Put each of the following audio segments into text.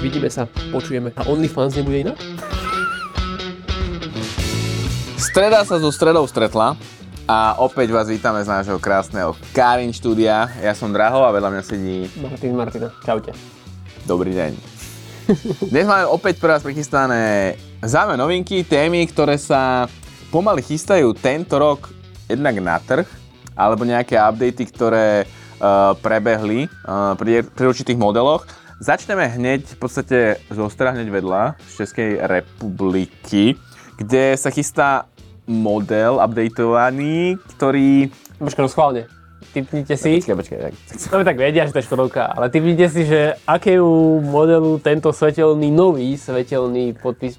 Vidíme sa, počujeme. A OnlyFans nebude inak? Streda sa so stredou stretla a opäť vás vítame z nášho krásneho Karin štúdia. Ja som Draho a vedľa mňa sedí... Martin Martina, čaute. Dobrý deň. Dnes máme opäť pre vás prichystané zaujímavé novinky, témy, ktoré sa pomaly chystajú tento rok jednak na trh, alebo nejaké updaty, ktoré uh, prebehli uh, pri, pri určitých modeloch. Začneme hneď v podstate zo hneď vedľa z Českej republiky, kde sa chystá model updateovaný, ktorý... Počkaj, no schválne. Typnite si... Počkaj, počkaj. Tak... No tak vedia, že to je Škodovka, ale typnite si, že akému modelu tento svetelný, nový svetelný podpis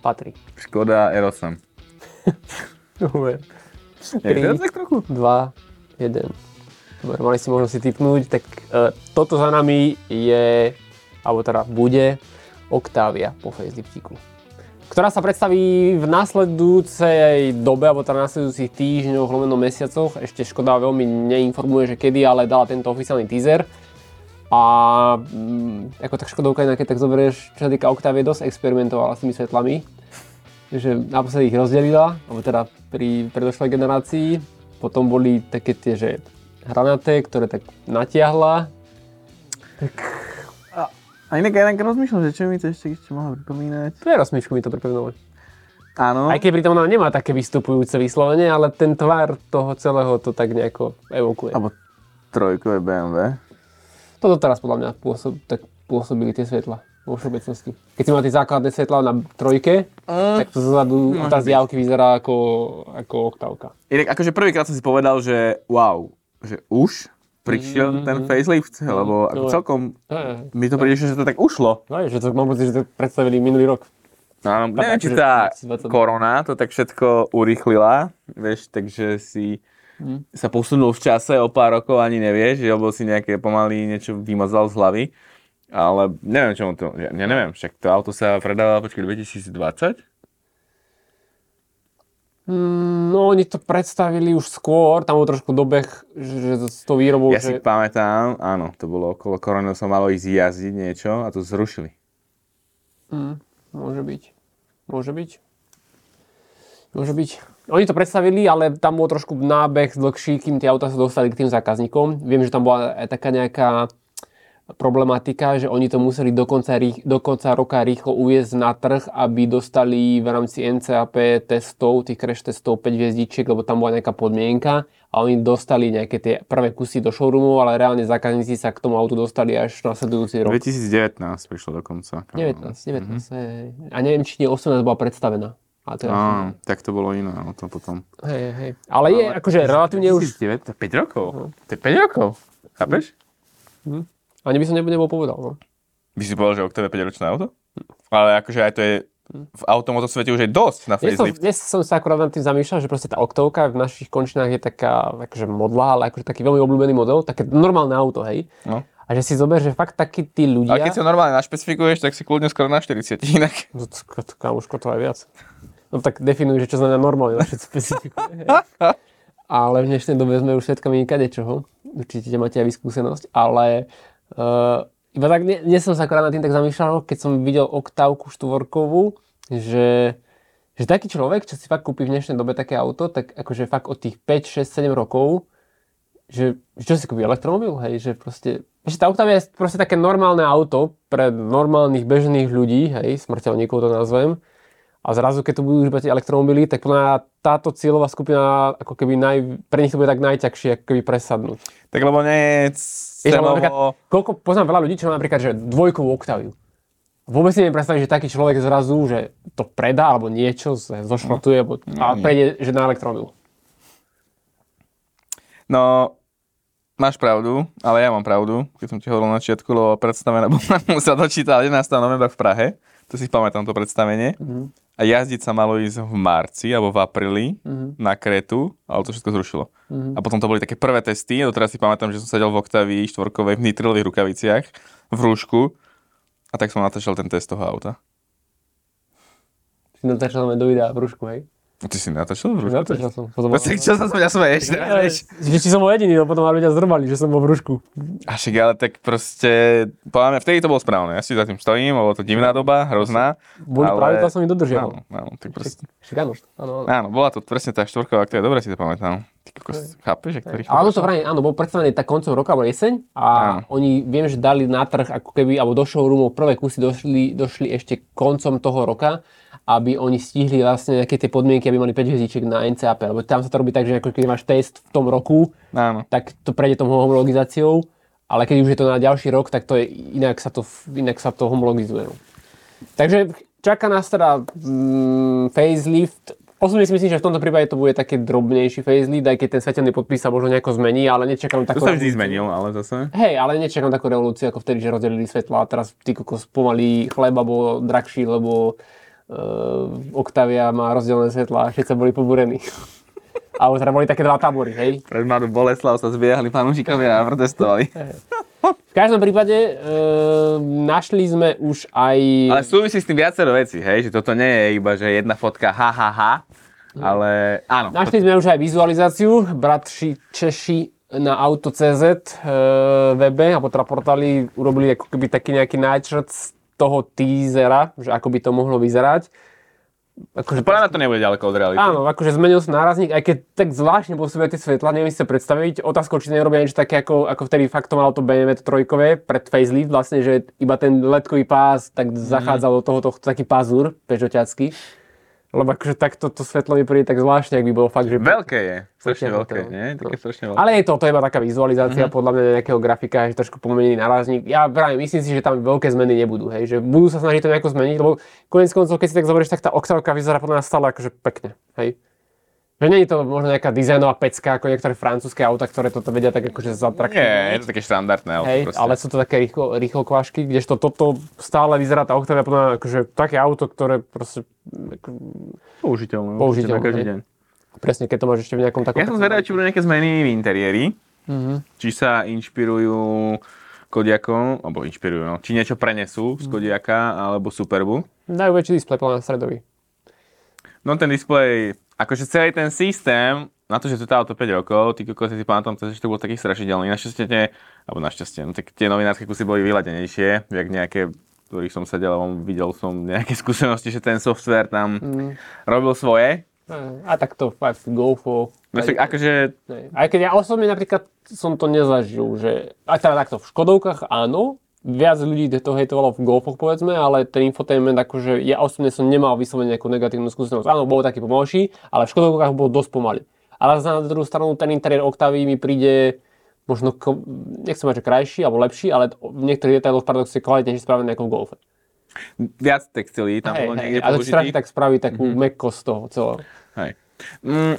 patrí. Škoda R8. Dobre. Je to tak trochu? 2, 1. Mali si možno si typnúť, tak uh, toto za nami je, alebo teda bude, Octavia po faceliftiku ktorá sa predstaví v následujúcej dobe, alebo teda následujúcich týždňoch, lomeno mesiacoch. Ešte Škoda veľmi neinformuje, že kedy, ale dala tento oficiálny teaser. A mm, ako tak Škodovka inak, keď tak zoberieš, čo sa týka Octavie, dosť experimentovala s tými svetlami. Že naposledy ich rozdelila, alebo teda pri predošlej generácii. Potom boli také tie, že hranaté, ktoré tak natiahla. Tak a inak aj rozmýšľam, že čo mi to ešte, ešte mohlo pripomínať. Pre rozmýšľu mi to pripomínalo. Áno. Aj keď pritom ona nemá také vystupujúce vyslovene, ale ten tvar toho celého to tak nejako evokuje. Alebo trojkové BMW. Toto teraz podľa mňa pôsob, tak pôsobili tie svetla vo všeobecnosti. Keď si mal tie základné svetla na trojke, uh, tak to zozadu tá z vyzerá ako, ako oktávka. Inak akože prvýkrát som si povedal, že wow, že už prišiel mm-hmm. ten facelift, mm-hmm. lebo no, celkom no, mi to príde, že to tak ušlo. No, že to mám pocit, že to predstavili minulý rok. No, neviem, či tá korona to tak všetko urýchlila, vieš, takže si mm. sa posunul v čase o pár rokov, ani nevieš, lebo si nejaké pomaly niečo vymazal z hlavy. Ale neviem, čomu to, ja, ja neviem, však to auto sa predávalo počkej 2020? No oni to predstavili už skôr, tam bol trošku dobeh, že s tou výrobou... Ja že... si pamätám, áno, to bolo okolo korony, sa malo ísť jazdiť niečo a to zrušili. Mm, môže byť. Môže byť. Môže byť. Oni to predstavili, ale tam bol trošku nábeh dlhší, kým tie auta sa dostali k tým zákazníkom. Viem, že tam bola aj taká nejaká problematika, že oni to museli do konca, do konca roka rýchlo uviezť na trh, aby dostali v rámci NCAP testov, tých crash testov 5 hviezdičiek, lebo tam bola nejaká podmienka a oni dostali nejaké tie prvé kusy do showroomu, ale reálne zákazníci sa k tomu autu dostali až na sledujúci rok. 2019 prišlo dokonca. 19, 19. Mm-hmm. A neviem, či nie 18 bola predstavená. A teraz Á, tak to bolo iné, no to potom. Hej, hej. Ale, ale je akože relatívne 2009, už... 5 rokov. No. To je 5 rokov. Chápeš? Hm. Ani by som nebol povedal, no. By si povedal, že Octavia 5-ročné auto? Ale akože aj to je v automoto svete už je dosť na facelift. Dnes som, dnes som sa akurát nad tým zamýšľal, že proste tá Octovka v našich končinách je taká akože modla, ale akože taký veľmi obľúbený model, také normálne auto, hej. No. A že si zober, že fakt takí tí ľudia... Ale keď si ho normálne našpecifikuješ, tak si kľudne skoro na 40 inak. No, kamuško, to aj viac. No tak definuj, že čo znamená normálne našpecifikuje. ale v dnešnej dobe sme už svetkami kadečoho. Určite máte aj vyskúsenosť, ale Uh, iba tak, nie, som sa akorát nad tým tak zamýšľal, keď som videl oktávku štvorkovú, že, že taký človek, čo si fakt kúpi v dnešnej dobe také auto, tak akože fakt od tých 5, 6, 7 rokov, že čo si kúpi? Elektromobil, hej, že proste, že tá Octavia je proste také normálne auto pre normálnych bežných ľudí, hej, smrteľníkov to nazvem, a zrazu, keď to budú užívať elektromobily, tak podľa táto cieľová skupina ako keby naj, pre nich to bude tak najťažšie ako keby presadnúť. Tak lebo nie je celovo... koľko, poznám veľa ľudí, čo má napríklad, že dvojkovú Octaviu. Vôbec si neviem predstaviť, že taký človek zrazu, že to predá alebo niečo, zošrotuje no. a prejde, že na elektromobil. No, máš pravdu, ale ja mám pravdu, keď som ti hovoril na začiatku, lebo predstavená sa dočítal 11. novembra v Prahe, to si pamätám to predstavenie. Mm-hmm a jazdiť sa malo ísť v marci alebo v apríli mm-hmm. na Kretu, ale to všetko zrušilo. Mm-hmm. A potom to boli také prvé testy, a doteraz si pamätám, že som sedel v Octavii štvorkovej v nitrilových rukaviciach v rúšku a tak som natáčal ten test toho auta. Si natáčal do videa v rúšku, hej? Ty si natočil v Na to, čo som. Potom, Počkaj, čo sa ja smeješ? Ja, že či som bol jediný, no potom ma ľudia zdrbali, že som bol v rúšku. A však ale tak proste, podľa mňa vtedy to bolo správne. Ja si za tým stojím, bolo to divná doba, hrozná. Boli ale... pravidlá som ich dodržiaval. Áno, áno, tak proste. Však áno, áno, áno. Áno, bola to presne tá štvorková akcia, dobre si to pamätám. Kokos, chápeš, jak to rýchlo Áno, to prešlo? vraj, áno, bol predstavený tak koncom roka, alebo jeseň a Áno. oni, viem, že dali na trh, ako keby, alebo do showroomov prvé kusy došli, došli ešte koncom toho roka, aby oni stihli vlastne nejaké tie podmienky, aby mali 5 hviezdičiek na NCAP, lebo tam sa to robí tak, že ako keď máš test v tom roku, Áno. tak to prejde tou homologizáciou, ale keď už je to na ďalší rok, tak to je, inak sa to, inak sa to homologizuje. no. Takže čaká nás teda mm, facelift. Osobne si myslím, že v tomto prípade to bude taký drobnejší facelift, aj keď ten svetelný podpis sa možno nejako zmení, ale nečakám To takú... sa vždy zmenil, ale zase. Hej, ale nečakám takú revolúciu ako vtedy, že rozdelili svetla a teraz ty kokos pomaly chleba bol drahší, lebo uh, Octavia má rozdelené svetla a všetci boli pobúrení. Alebo teda boli také dva tábory, hej. Pred mladú Boleslav sa zbiehali fanúšikovia a protestovali. V každom prípade e, našli sme už aj... Ale súvisí s tým viacero vecí, hej, že toto nie je iba, že jedna fotka ha, ha, ha, ale áno. Našli sme už aj vizualizáciu. Bratši Češi na Auto.cz e, webe, alebo teda portáli urobili ako keby taký nejaký náčrt z toho teasera, že ako by to mohlo vyzerať. Akože, Podľa mňa to nebude ďaleko od reality. Áno, akože zmenil sa nárazník, aj keď tak zvláštne pôsobia tie svetla, neviem si to predstaviť. Otázkou, či nerobia niečo také, ako, ako vtedy fakt to malo to BMW trojkové pred facelift, vlastne, že iba ten letkový pás tak zachádzal do toho tohto taký pazúr pežoťacký. Lebo akože takto to svetlo mi príde tak zvláštne, ak by bolo fakt, že... Veľké je, strašne veľké, no. nie? Také No. strašne veľké. Ale je to, to je iba taká vizualizácia, podľa mňa nejakého grafika, že trošku pomenený nárazník. Ja práve myslím si, že tam veľké zmeny nebudú, hej, že budú sa snažiť to nejako zmeniť, lebo konec koncov, keď si tak zoberieš, tak tá oktávka vyzerá podľa mňa stále akože pekne, hej. Že nie je to možno nejaká dizajnová pecka, ako niektoré francúzske auta, ktoré toto vedia tak akože zatraktívne. Nie, je to také štandardné auto Hej, proste. ale sú to také rýchlo, rýchlo kvášky, kdežto toto stále vyzerá tá Octavia podľa akože také auto, ktoré proste, ako, použiteľné. Použiteľné, na každý deň. presne keď to máš ešte v nejakom takom... Ja som zvedavý, či budú nejaké zmeny v interiéri, Mhm. či sa inšpirujú Kodiakom, alebo inšpirujú, no, či niečo prenesú Mhm. z Kodiaka alebo Superbu. Dajú väčší displej mňa stredový. No ten displej, akože celý ten systém, na to, že to auto 5 rokov, ty kokos si pamätám, to, že to bol taký strašidelný. Našťastie, tie, alebo našťastie, no tak tie novinárske kusy boli vyladenejšie, jak nejaké ktorých som sedel videl som nejaké skúsenosti, že ten software tam Mhm. robil svoje. A tak to fakt GoFo. No tak akože. Aj keď ja osobne napríklad som to nezažil, že... A teda takto, v Škodovkách áno, viac ľudí to hejtovalo v Golfoch povedzme, ale ten infotainment akože ja osobne som nemal vyslovene nejakú negatívnu skúsenosť. Áno, bol taký pomalší, ale v Škodovkách bol dosť pomalý. Ale na druhú stranu ten interiér Octavy mi príde možno, nechcem mať, že krajší alebo lepší, ale v niektorých detailoch paradoxne kvalitnejšie spravený ako v Golfe. viac textilí tam Hej, bolo hej, niekde a to ti strašne tak spraví takú mm-hmm. mekkosť toho celého. Hej. Mm,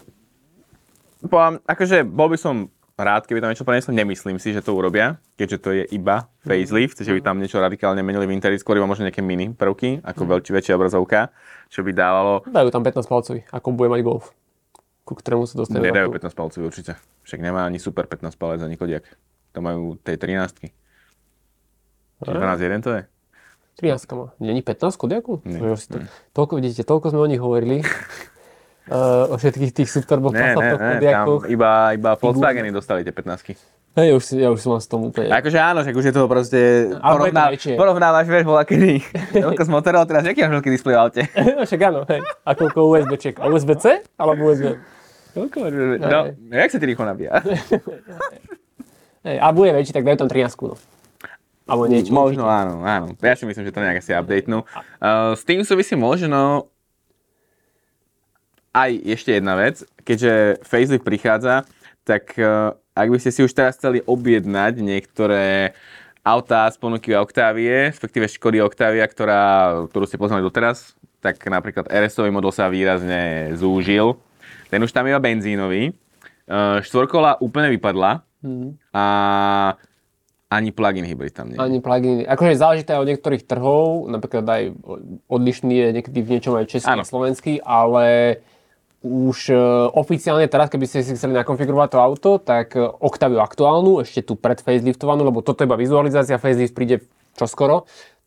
akože bol by som rád, keby tam niečo prenesli. Nemyslím si, že to urobia, keďže to je iba facelift, že by tam niečo radikálne menili v interiéri, skôr iba možno nejaké mini prvky, ako veľči, väčšia obrazovka, čo by dávalo, Dajú tam 15 palcový, ako bude mať Golf. Ku ktorému sa dostane. nedajú 15 palcov určite. Však nemá ani super 15 palec ani Kodiak. To majú tej 13. Čiže 12 jeden to je? 13 má. Není 15 Kodiaku? Nie. To, toľko, vidíte, toľko sme o nich hovorili. uh, o všetkých tých Superbox Ne, ne, ne, tam iba, iba Volkswageny dostali tie 15 Hej, už, si, ja už som v tom úplne... Akože áno, že už je to proste, Ale to porovná, väčšie. porovnávaš, vieš, bola kedy veľko z Motorola, teraz aký máš veľký displej v aute? no však áno, hej. A koľko USB-čiek? A USB-C? Alebo USB? Koľko máš, no, jak sa ti rýchlo nabíja? Hej, a bude väčší, tak dajú tam 13 no. Alebo niečo. Možno áno, áno. Ja si myslím, že to nejak asi updatenú. Uh, s tým súvisí možno aj ešte jedna vec, keďže facelift prichádza, tak uh, ak by ste si už teraz chceli objednať niektoré autá z ponuky Octavie, respektíve Škody Octavia, ktorá, ktorú ste poznali doteraz, tak napríklad RS-ový model sa výrazne zúžil. Ten už tam iba benzínový. Uh, štvorkola úplne vypadla Mhm. a ani plug-in hybrid tam nie. Ani pluginy. Akože záleží to aj od niektorých trhov, napríklad aj odlišný je niekedy v niečom aj český a slovenský, ale už e, oficiálne teraz, keby ste si chceli nakonfigurovať to auto, tak e, Octaviu aktuálnu, ešte tu pred faceliftovanú, lebo toto je iba vizualizácia, facelift príde čoskoro,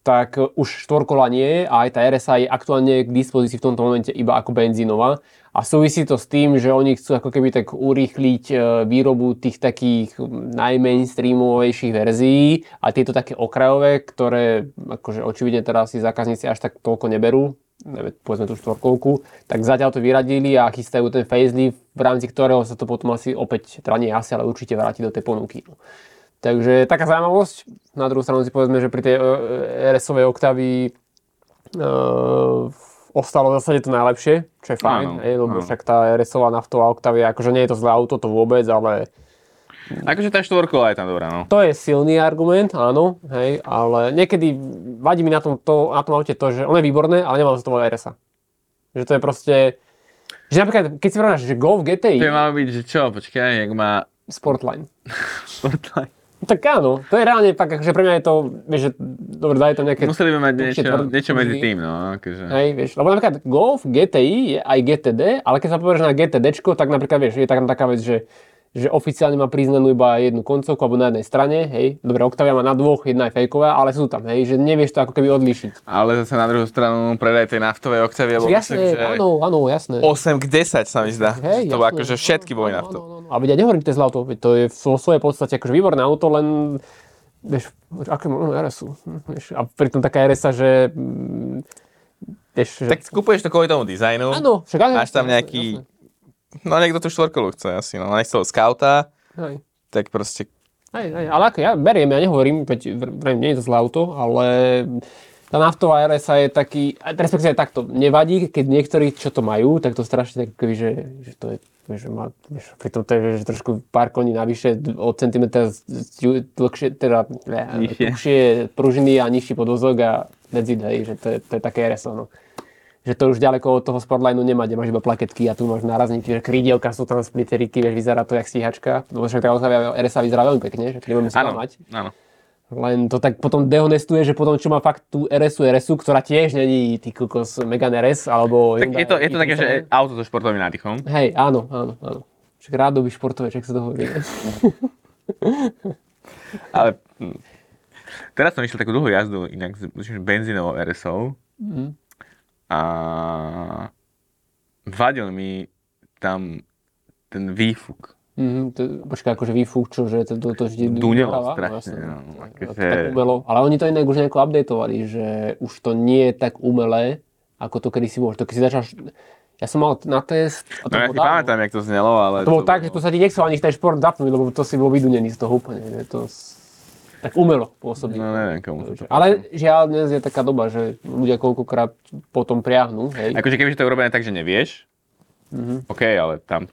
tak už štvorkola nie je a aj tá RSA je aktuálne k dispozícii v tomto momente iba ako benzínová. A súvisí to s tým, že oni chcú ako keby tak urýchliť e, výrobu tých takých najmainstreamovejších verzií a tieto také okrajové, ktoré akože očividne teraz si zákazníci až tak toľko neberú, povedzme tú štvorkovku, tak zatiaľ to vyradili a chystajú ten facelift, v rámci ktorého sa to potom asi opäť, teda nie asi, ale určite vráti do tej ponuky. No. Takže taká zaujímavosť. Na druhú stranu si povedzme, že pri tej RS-ovej Octavii uh, ostalo v zásade to najlepšie, čo je fajn, áno, hej, lebo áno. však tá RS-ová naftová Octavia, akože nie je to zlé auto, to vôbec, ale... Akože tá štvorkola je tam dobrá, no. To je silný argument, áno, hej, ale niekedy vadí mi na tom, to, na tom aute to, že on je výborné, ale nemám za to RS-a. Že to je proste... Že napríklad, keď si porovnáš, že Golf GTI... To má byť, že čo, počkaj, jak má... Sportline. Sportline. Tak áno, to je reálne tak, že pre mňa je to, vieš, že dobre, daj to nejaké... Museli by mať niečo, tvrdý, niečo medzi tým, no. Akože. Hej, vieš, lebo napríklad Golf GTI je aj GTD, ale keď sa povieš na GTD, tak napríklad, vieš, je taká, taká vec, že že oficiálne má priznanú iba jednu koncovku alebo na jednej strane, hej. Dobre, Octavia má na dvoch, jedna je fejková, ale sú tam, hej, že nevieš to ako keby odlíšiť. Ale zase na druhú stranu predaj tej naftovej Octavia, bol jasné, myslím, že áno, áno, jasné. 8 k 10 sa mi zdá. Hej, to jasné, akože všetky boli. Áno, áno, áno. A ja nehovorím Tesla auto, to je v svojej podstate akože výborné auto, len vieš, aké možno RS-u. Vieš, a pritom taká RS, že mm, vieš, že... Tak kupuješ to kvôli tomu dizajnu. Áno, však Máš tam nejaký jasné No niekto tú štvorkolu chce asi, no. Nechcel scouta, Hej. tak proste... Hej, hej, ale ako ja beriem, ja nehovorím, veď vrejme, nie je to zlé auto, ale tá naftová RSA je taký, respektíve takto, nevadí, keď niektorí, čo to majú, tak to strašne tak, že, že to je, že má, vieš, pritom to je že trošku pár koní navyše, od centimetra dlhšie, teda dlhšie pružiny a nižší podvozok a medzi, hej, že to je, to je také RSO, no že to už ďaleko od toho Sportlineu nemá, kde máš iba plaketky a tu máš nárazníky, že krídielka sú tam splitteriky, vieš, vyzerá to jak stíhačka. No však tá RSA vyzerá veľmi pekne, že nebudeme sa mať. Áno. Len to tak potom dehonestuje, že potom čo má fakt tú RSu, RSu, ktorá tiež není ty kokos Megan RS, alebo... Tak je to, je to také, že auto so športovým nádychom. Hej, áno, áno, áno. Však rádo by športové, čak sa toho hovorí. Ale hm, teraz som išiel takú dlhú jazdu, inak s benzínovou RSou. Mm a vadil mi tam ten výfuk. Mm, to, počkaj, akože výfuk, čo, že to, to, to vždy Dunelo strašne, no, akože... tak umelo. Ale oni to inak už nejako updateovali, že už to nie je tak umelé, ako to kedy si bol. To keď si začal, ja som mal na test... A to no ja si pamätám, jak to znelo, ale... To bolo tak, že tu sa ti nechcel ani ten šport zapnúť, lebo to si bol vydunený z toho úplne. Že to tak umelo pôsobí. No neviem, komu to Ale žiaľ, dnes je taká doba, že ľudia koľkokrát potom priahnú. Hej. Akože keby to je urobené tak, že nevieš, mm-hmm. OK, ale tam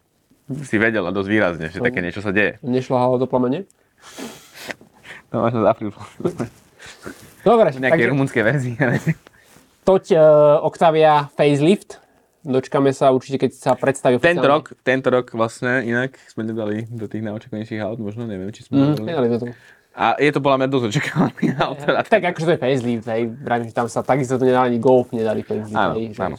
si vedela dosť výrazne, že to... také niečo sa deje. Nešľahalo do plamene? To možno za Dobre. Nejaké takže... rumunské verzie. Toť uh, Octavia facelift. Dočkáme sa určite, keď sa predstaví Tento rok, tento rok vlastne inak sme nedali do tých najočakanejších aut, možno neviem, či sme mm, nedali. to. A je to podľa mňa dosť očakávaný auto. Ja, tak akože to je facelift, hej. Vravím, že tam sa takisto to nedali ani Golf, nedali facelift. Áno, hej, áno.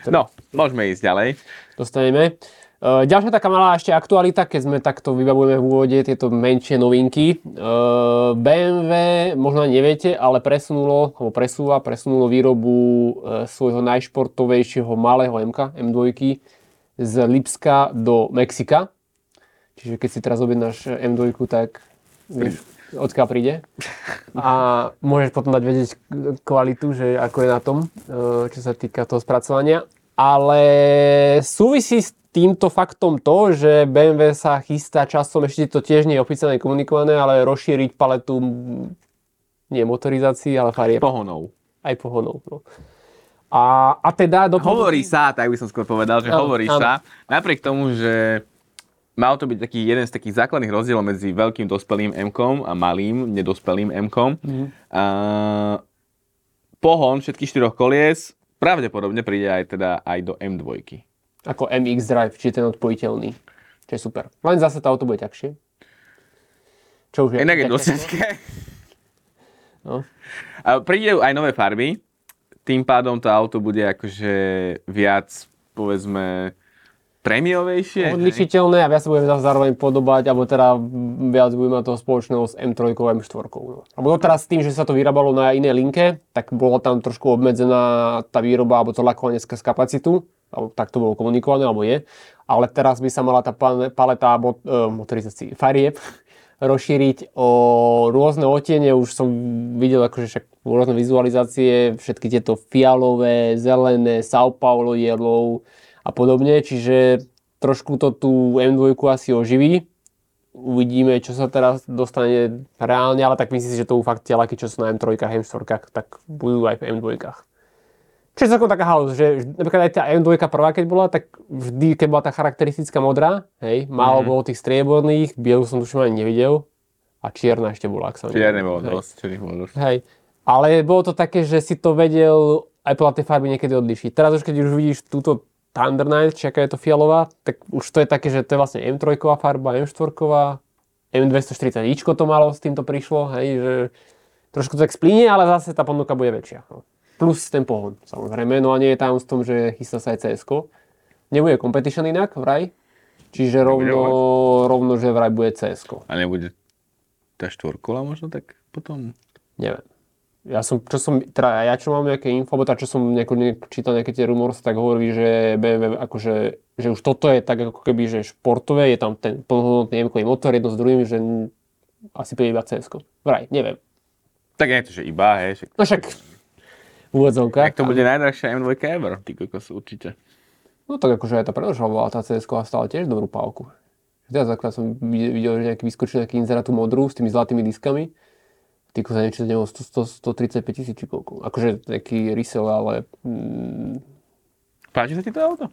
Že... No, môžeme ísť ďalej. Dostaneme. Uh, ďalšia taká malá ešte aktualita, keď sme takto vybavujeme v úvode tieto menšie novinky. Uh, BMW, možno neviete, ale presunulo, alebo presúva, presunulo výrobu uh, svojho najšportovejšieho malého MK, M2 z Lipska do Mexika. Čiže keď si teraz objednáš M2, tak vieš, odkiaľ príde. A môžeš potom dať vedieť kvalitu, že ako je na tom, e, čo sa týka toho spracovania. Ale súvisí s týmto faktom to, že BMW sa chystá časom, ešte to tiež nie je oficiálne komunikované, ale rozšíriť paletu nie motorizácií, ale farieb. Pohonov. Aj pohonov. No. A, a teda... Do... Hovorí sa, tak by som skôr povedal, že áno, hovorí áno. sa, napriek tomu, že mal to byť taký jeden z takých základných rozdielov medzi veľkým dospelým m a malým nedospelým m mm. A, pohon všetkých štyroch kolies pravdepodobne príde aj teda aj do M2. Ako MX Drive, či ten odpojiteľný. Čo je super. Len zase to auto bude ťažšie. Čo už je? Inak je dosť no. A príde aj nové farby. Tým pádom to auto bude akože viac, povedzme, prémiovejšie. odlišiteľné a viac sa budeme zároveň podobať, alebo teda viac budeme mať toho spoločného s M3 a M4. No. Alebo doteraz s tým, že sa to vyrábalo na inej linke, tak bola tam trošku obmedzená tá výroba alebo to lakovanie z kapacitu, alebo tak to bolo komunikované, alebo je. Ale teraz by sa mala tá paleta e, motorizácií, farieb rozšíriť o rôzne otiene, už som videl akože však rôzne vizualizácie, všetky tieto fialové, zelené, Sao Paulo yellow, a podobne, čiže trošku to tú M2 asi oživí. Uvidíme, čo sa teraz dostane reálne, ale tak myslím si, že to fakt tie laky, čo sú na M3, M4, tak budú aj v M2. Čo je celkom taká halus, že napríklad aj tá M2 prvá, keď bola, tak vždy, keď bola tá charakteristická modrá, hej, málo mm-hmm. bolo tých strieborných, bielu som tuším ani nevidel a čierna ešte bola, ak sa Čierne bolo dosť, čiernych bolo dosť. Hej, ale bolo to také, že si to vedel aj podľa tej farby niekedy odlišiť. Teraz už keď už vidíš túto Thunder Knight, či aká je to fialová, tak už to je také, že to je vlastne M3 farba, M4, M240 Ičko to malo, s týmto prišlo, hej, že trošku to tak splíne, ale zase tá ponuka bude väčšia. No. Plus ten pohon, samozrejme, no a nie je tam v tom, že chystá sa aj cs Nebude competition inak, vraj, čiže rovno, rovno, že vraj bude cs A nebude tá štvorkola možno tak potom? Neviem ja som, čo som, teda ja čo mám nejaké info, alebo čo som nejako, nejako čítal nejaké tie rumors, tak hovorí, že BMW akože, že už toto je tak ako keby, že športové, je tam ten plnohodnotný m motor jedno s druhým, že asi príde iba cs Vraj, neviem. Tak je to, že iba, hej. Však... No však v úvodzovkách. Tak to bude najdrahšia M2 ever, ty kokos, určite. No tak akože aj tá predošla tá cs a stále tiež dobrú pálku. Teraz akorát som videl, že nejaký vyskočil nejaký inzerát modrú s tými zlatými diskami Ty za niečo za 100, 135 tisíc či koľko. Akože taký resell, ale... Mm... Páči sa ti to auto?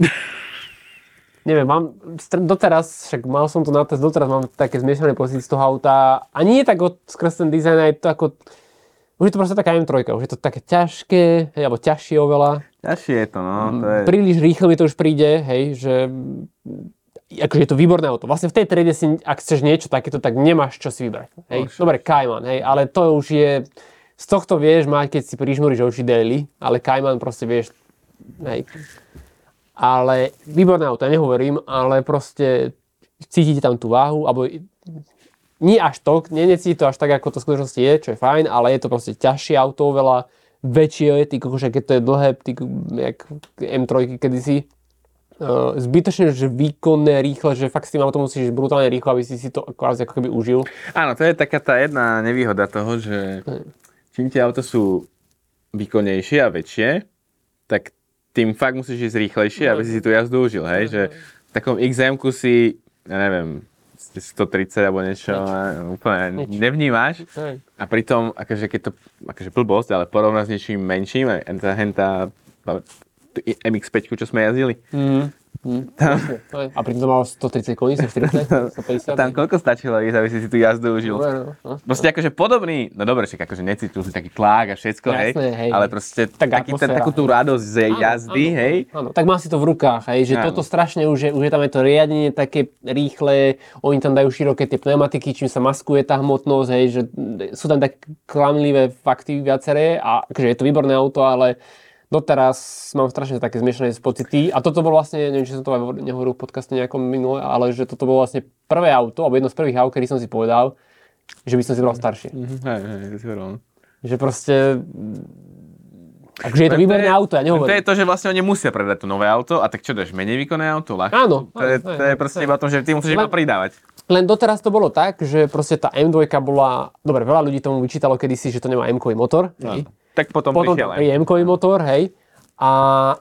Neviem, mám, doteraz, však mal som to na test, doteraz mám také zmiešané pocity z toho auta. A nie je tak od, skres ten dizajn, je to ako... Už je to proste taká M3, už je to také ťažké, hej, alebo ťažšie oveľa. Ťažšie je to, no. To je... Príliš rýchlo mi to už príde, hej, že akože je to výborné auto. Vlastne v tej triede si, ak chceš niečo takéto, tak nemáš čo si vybrať. Hej? Dobre, Cayman, hej, ale to už je, z tohto vieš mať, keď si prižmúriš oči daily, ale Cayman proste vieš, hej. Ale výborné auto, ja nehovorím, ale proste cítite tam tú váhu, alebo nie až to, nie, necíti to až tak, ako to v skutočnosti je, čo je fajn, ale je to proste ťažšie auto, oveľa väčšie je, ty že keď to je dlhé, ty, jak M3 kedysi, zbytočne, že výkonné, rýchle, že fakt s tým autom musíš brutálne rýchlo, aby si si to kvázi ako keby užil. Áno, to je taká tá jedna nevýhoda toho, že čím tie auto sú výkonnejšie a väčšie, tak tým fakt musíš ísť rýchlejšie, aby si si tú jazdu užil, hej, že v takom xm si, ja neviem, 130 alebo niečo, úplne Nič. nevnímaš. A pritom, akože keď to, akože blbosť, ale porovná s niečím menším, tá, tá MX-5, čo sme jazdili. Mm. Mm, tam, a pritom to malo 130 koní, 140, 150. Tam koľko stačilo ísť, aby si si tú jazdu užil? No, no, proste akože podobný, no dobre, však akože necítil si taký tlak a všetko, Jasné, hej, hej, ale proste tak taký, ten, takú tú radosť z áno, jazdy, áno, hej. Áno, tak má si to v rukách, hej, že áno. toto strašne už je, už je tam je to riadenie také rýchle, oni tam dajú široké tie pneumatiky, čím sa maskuje tá hmotnosť, hej, že sú tam tak klamlivé fakty viaceré a akože je to výborné auto, ale doteraz mám strašne také zmiešané pocity. A toto bol vlastne, neviem, či som to aj nehovoril v podcaste nejakom minule, ale že toto bolo vlastne prvé auto, alebo jedno z prvých aut, kedy som si povedal, že by som si bral staršie. Mm-hmm. Hej, hej, si Že proste... Takže je to výborné auto, ja nehovorím. To je to, že vlastne oni musia predať to nové auto a tak čo dáš, menej výkonné auto? Ľahšie? Áno. To, je, to je proste iba o tom, že ty musíš iba pridávať. Len doteraz to bolo tak, že proste tá M2 bola, dobre, veľa ľudí tomu vyčítalo kedysi, že to nemá M-kový motor. No tak potom, potom prišiel m motor, hej. A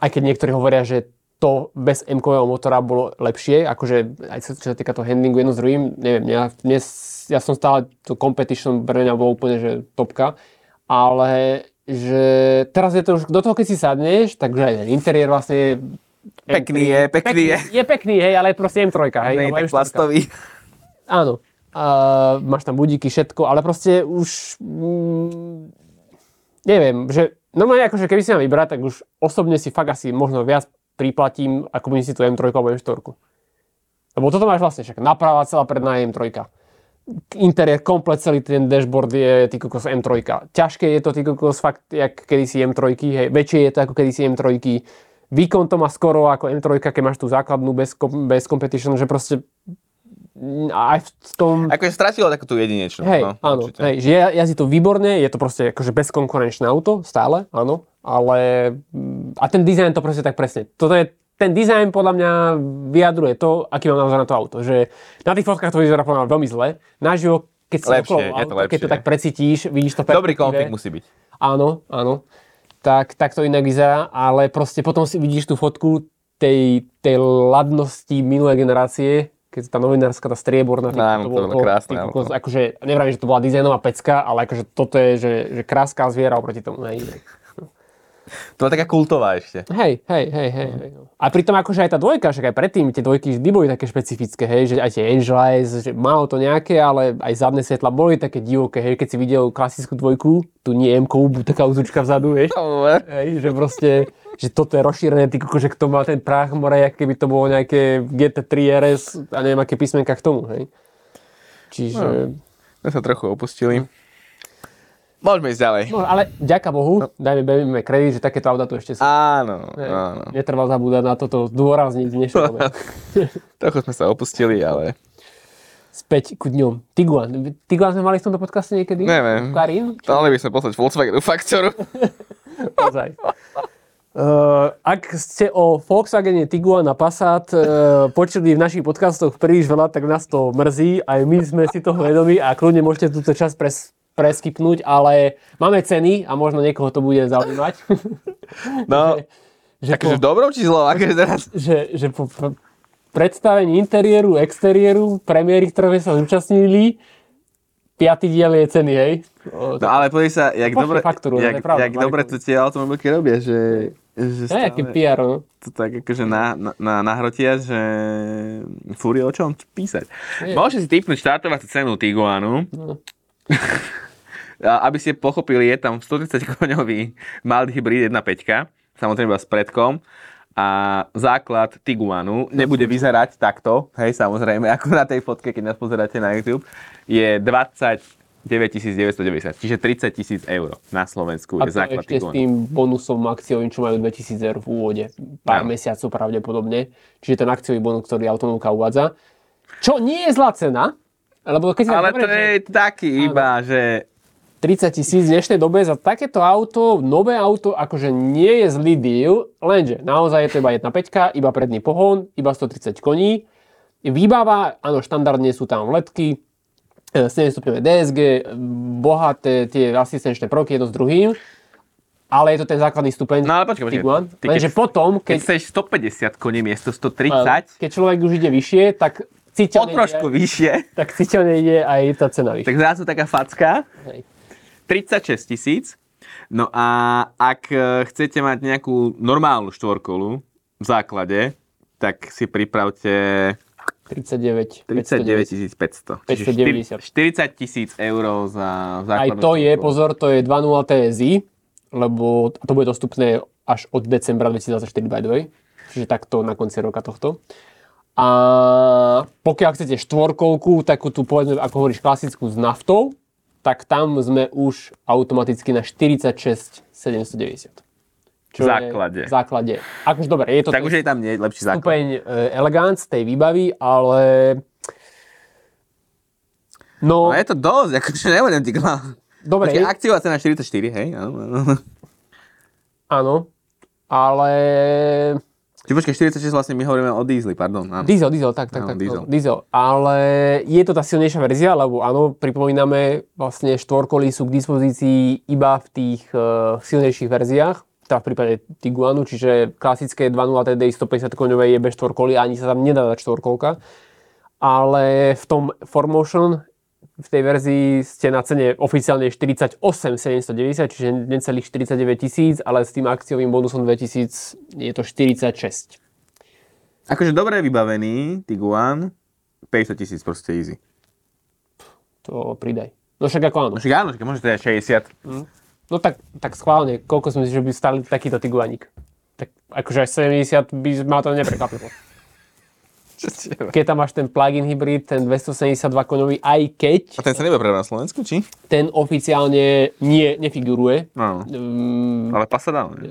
aj keď niektorí hovoria, že to bez m motora bolo lepšie, akože aj čo sa týka toho handlingu jedno s druhým, neviem, ja, dnes, ja som stále, to competition pre mňa bolo úplne, že topka, ale že teraz je to už, do toho keď si sadneš, takže aj ten interiér vlastne je Pekný je, pekný, pekný je. Je pekný, hej, ale je proste M3, hej. Nie tak plastový. Áno. Uh, máš tam budíky, všetko, ale proste už mm, neviem, že normálne akože keby si mám vybrať, tak už osobne si fakt asi možno viac priplatím, ako budem si tu M3 alebo M4. Lebo toto máš vlastne však naprava celá predná M3. Interiér, komplet celý ten dashboard je ty kokos M3. Ťažké je to ty kokos fakt, jak kedysi M3, hej, väčšie je to ako kedysi M3. výkon to má skoro ako M3, keď máš tú základnú bez, bez competition, že proste aj v tom... Akože stratilo takú tú jedinečnú. Hej, no, áno, určite. hej, že ja, jazdí to výborne, je to proste akože bezkonkurenčné auto, stále, áno, ale mm, a ten dizajn to proste tak presne. Toto je, ten dizajn podľa mňa vyjadruje to, aký mám názor na to auto, že na tých fotkách to vyzerá podľa mňa veľmi zle, naživo, keď si Lepšie, okolo je to keď to tak precítíš, vidíš to Dobrý konfig musí byť. Áno, áno. Tak, tak to inak vyzerá, ale proste potom si vidíš tú fotku tej, tej ladnosti minulej generácie, keď tá novinárska, tá strieborná, ty, Áno, to bolo krásne auto. kokos, akože, neviem, že to bola dizajnová pecka, ale akože toto je, že, že kráská zviera oproti tomu. Hej, To bola taká kultová ešte. hej, hej, hej. hej, hej. no. A pritom akože aj tá dvojka, však aj predtým tie dvojky vždy boli také špecifické, hej, že aj tie Angel Eyes, že malo to nejaké, ale aj zadné svetla boli také divoké, hej, keď si videl klasickú dvojku, tu nie m taká uzučka vzadu, vieš. Hej, že proste, že toto je rozšírené, ty že kto má ten práh more, keby to bolo nejaké GT3 RS a neviem aké písmenka k tomu, hej. Čiže, My sa trochu opustili. Môžeme ísť ďalej. no, ale ďaká Bohu, dajme berieme kredit, že takéto auta tu ešte sú. Áno, Hej, áno. Netreba zabúdať na toto zdôrazniť v dnešnej dobe. Trochu sme sa opustili, ale Späť ku dňom. Tiguan. Tiguan sme mali v tomto podcaste niekedy? Neviem. Karin? mali by sme poslať Volkswagenu faktoru. Ozaj. Uh, ak ste o Volkswagene Tiguan a Passat uh, počuli v našich podcastoch príliš veľa, tak nás to mrzí. Aj my sme si toho vedomi a kľudne môžete túto čas pres, preskypnúť, ale máme ceny a možno niekoho to bude zaujímať. No, že, akože po, dobrou či zlou? Akože teraz... že, že po pr- predstavení interiéru, exteriéru, premiéry, ktoré sa zúčastnili, piatý diel je ceny, hej? No ale pozri sa, jak Pošli dobre, faktúru, jak, pravda, jak dobre to tie automobilky robia, že, že stále PR, no. to tak akože na, na, na, nahrotia, že fúri o čom písať. Je. Môžete si typnúť štartovacú cenu Tiguanu. No. A aby ste pochopili, je tam 130 koňový mild hybrid 1.5, samozrejme s predkom. A základ Tiguanu nebude vyzerať takto, hej, samozrejme, ako na tej fotke, keď nás pozeráte na YouTube, je 29 990, čiže 30 tisíc eur na Slovensku A je to základ ešte s Tiguanu. tým bonusom akciovým, čo majú 2000 eur v úvode. Pár Áno. mesiacov pravdepodobne. Čiže ten akciový bonus, ktorý automovka uvádza. Čo nie je zlá cena, lebo keď Ale to že je taký iba, že 30 tisíc v dnešnej dobe za takéto auto, nové auto, akože nie je zlý deal, lenže naozaj je to iba jedna peťka, iba predný pohon, iba 130 koní. Výbava, áno, štandardne sú tam letky, 7 stupňové DSG, bohaté tie asistenčné prvky jedno s druhým, ale je to ten základný stupeň No ale počkaj, počkaj. Tiguan. Ty keď- Lenže potom, keď keď, chceš 150 koní miesto 130, keď človek už ide vyššie, tak o citeľne trošku ide, vyššie, tak citeľne ide aj tá cena vyššia. tak zrazu taká facka, Hej. 36 tisíc. No a ak e, chcete mať nejakú normálnu štvorkolu v základe, tak si pripravte 39, 39 500. 590. 40 tisíc eur za Aj základnú to je, štvorkolu. pozor, to je 2.0 TSI, lebo to bude dostupné až od decembra 2024 by the way. Čiže takto na konci roka tohto. A pokiaľ chcete štvorkolku, takú tu povedzme, ako hovoríš, klasickú s naftou, tak tam sme už automaticky na 46 790. V základe. Je, v základe. Akože dobre, je to Tak už je tam nie lepší základ. stupeň e, elegance tej výbavy, ale... No, No je to dosť, akože nebudem ti klamať. dobre, Počkaj, je- akciová cena 44, hej? Áno, ale... Čiže počkaj, 46 vlastne my hovoríme o dízli, pardon. Áno. Diesel, diesel, tak, tak, Áno, tak. diesel. No, diesel. Ale je to tá silnejšia verzia, lebo áno, pripomíname, vlastne štvorkolí sú k dispozícii iba v tých uh, silnejších verziách, teda v prípade Tiguanu, čiže klasické 2.0 TDI 150 koňové je bez štvorkolí, ani sa tam nedá dať štvorkolka. Ale v tom 4Motion v tej verzii ste na cene oficiálne 48 790, čiže necelých 49 tisíc, ale s tým akciovým bonusom 2000 je to 46. Akože dobre vybavený Tiguan, 500 tisíc proste easy. To pridaj. No však ako áno. No však áno, však môže to je 60. No tak, tak schválne, koľko si myslíš, že by stali takýto Tiguanik? Tak akože aj 70 by ma to neprekvapilo. Keď tam máš ten plug-in hybrid, ten 272 koňový, aj keď A ten sa nebude predávať na Slovensku, či? ten oficiálne nie, nefiguruje. No, Um, ale Passat áno. nie?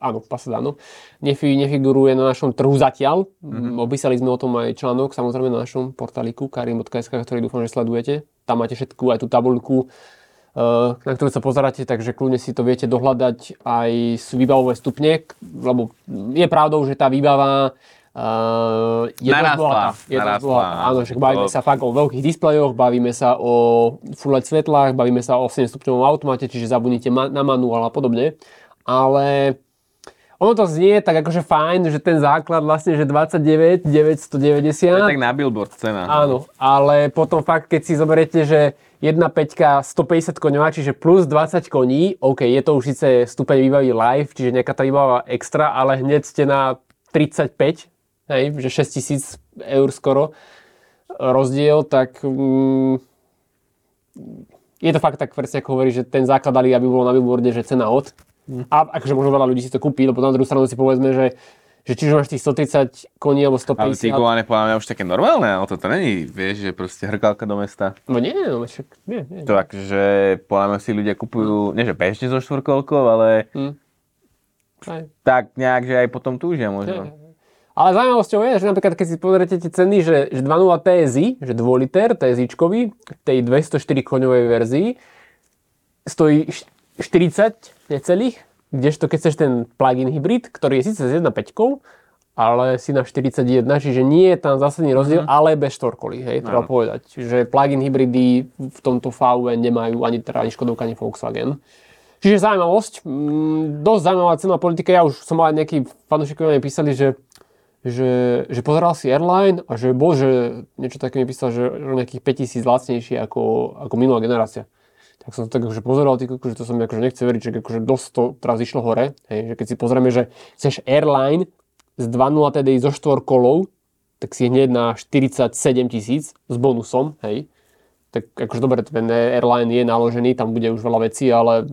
áno, Passat áno, nefi, nefiguruje na našom trhu zatiaľ. Mm-hmm. Opísali sme o tom aj článok, samozrejme na našom portáliku karim.sk, ktorý dúfam, že sledujete. Tam máte všetku aj tú tabuľku, uh, na ktorú sa pozeráte, takže kľudne si to viete dohľadať aj z výbavové stupne, lebo je pravdou, že tá výbava Uh, Narastla, narastla. Áno, však bavíme sa fakt o veľkých displejoch, bavíme sa o full LED svetlách, bavíme sa o 7 stupňovom automate, čiže zabudnite ma- na manuál a podobne. Ale ono to znie tak akože fajn, že ten základ vlastne, že 29, 990. To je tak na billboard cena. Áno, ale potom fakt, keď si zoberiete, že 1.5 150 koňová, čiže plus 20 koní, OK, je to už síce stupeň výbavy live, čiže nejaká tá výbava extra, ale hneď ste na 35, hej, že 6000 eur skoro rozdiel, tak mm, je to fakt tak presne ako hovorí, že ten základ dali, aby bolo na billboarde, že cena od. A akože možno veľa ľudí si to kúpi, lebo na druhú stranu si povedzme, že že či už máš tých 130 koní alebo Ale 150. Tiguan je podľa mňa už také normálne, ale toto není, vieš, že proste hrkálka do mesta. No nie, no však nie, nie. To akože, podľa mňa si ľudia kupujú, nie že bežne zo štvorkolkou, ale Hm. Aj. tak nejak, že aj potom túžia Nie, možno. Ale zaujímavosťou je, že napríklad keď si pozriete tie ceny, že, že 2.0 TSI, že 2 liter TSIčkový, tej 204 koňovej verzii, stojí š- 40 necelých, kdežto keď chceš ten plug-in hybrid, ktorý je síce s 1.5, ale si na 41, čiže nie je tam zásadný rozdiel, ale bez štvorkolí, hej, treba povedať. Čiže plug-in hybridy v tomto VW nemajú ani, teda, ani Škodovka, ani Volkswagen. Čiže zaujímavosť, mm, dosť zaujímavá cenová politika. Ja už som mal nejakí fanúšikovia písali, že, že, že pozeral si airline a že bože, niečo také mi písal, že, nejakých 5000 lacnejšie ako, ako minulá generácia. Tak som to tak akože pozeral, ty, že to som akože nechce veriť, že akože dosť to teraz išlo hore. Hej, že keď si pozrieme, že chceš airline z 2.0 TDI so štvorkolou, tak si hneď na 47 tisíc s bonusom, hej. Tak akože dobre, ten airline je naložený, tam bude už veľa vecí, ale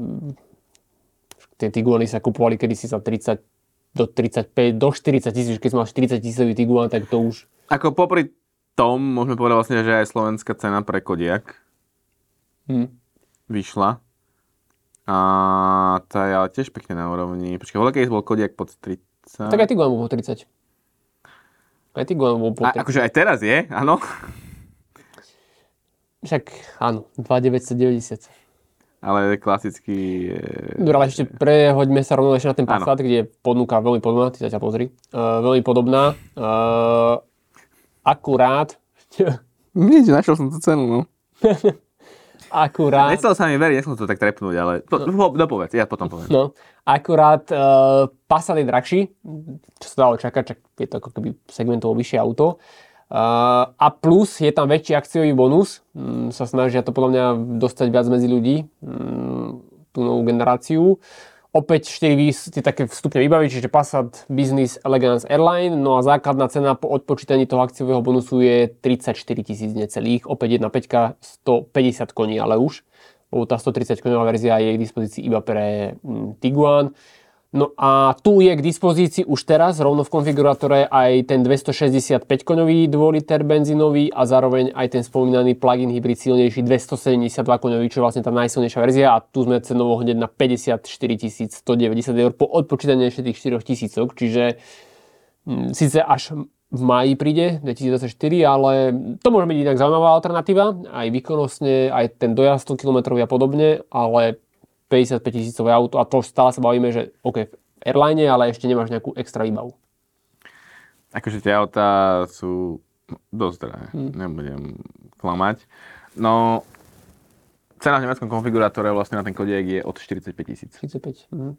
tie Tiguany sa kupovali kedysi za 30 do 35, do 40 tisíc, keď som mal 40 tisícový Tiguan, tak to už Ako popri tom, môžeme povedať vlastne, že aj slovenská cena pre Kodiak hm. vyšla. A tá je ale tiež pekne na úrovni. Počkaj, voľa keď bol Kodiak pod 30. Tak aj Tiguan bol po 30. Aj Tiguan bol po A, 30. akože aj teraz je, áno. Však áno, 2990. Ale klasický... e, Dobre, ale ešte prehoďme sa rovno ešte na ten Áno. Passat, kde je ponuka veľmi podobná, ty zatiaľ pozri. Uh, veľmi podobná. Uh, akurát, Nič, našiel som tú cenu, no. akurát, Nechcel sa mi veriť, nechcel to tak trepnúť, ale to, no. dopovedz, ja potom poviem. no, akurát uh, Passat je drahší, čo sa dalo čakať, čak je to ako keby segmentovo vyššie auto. Uh, a plus je tam väčší akciový bonus, mm, sa snažia to podľa mňa dostať viac medzi ľudí, mm, tú novú generáciu. Opäť 4 výs, tie také vstupne výbavy, čiže Passat Business Elegance Airline, no a základná cena po odpočítaní toho akciového bonusu je 34 tisíc necelých, opäť jedna 5 150 koní, ale už, lebo tá 130 koňová verzia je k dispozícii iba pre mm, Tiguan. No a tu je k dispozícii už teraz rovno v konfigurátore aj ten 265 koňový 2 liter benzínový a zároveň aj ten spomínaný plug-in hybrid silnejší 272 koňový, čo je vlastne tá najsilnejšia verzia. A tu sme cenovo hneď na 54 190 eur po odpočítaní ešte tých 4 tisícok, čiže mm, síce až v máji príde 2024, ale to môže byť inak zaujímavá alternatíva, aj výkonnostne, aj ten dojazd 100 km a podobne, ale 55 tisícové auto a to stále sa bavíme, že OK, v airline, ale ešte nemáš nejakú extra výbavu. Akože tie autá sú dosť drahé, Hm. nebudem klamať. No, cena v nemeckom konfigurátore vlastne na ten kodiek je od 45 tisíc. 35. Mhm.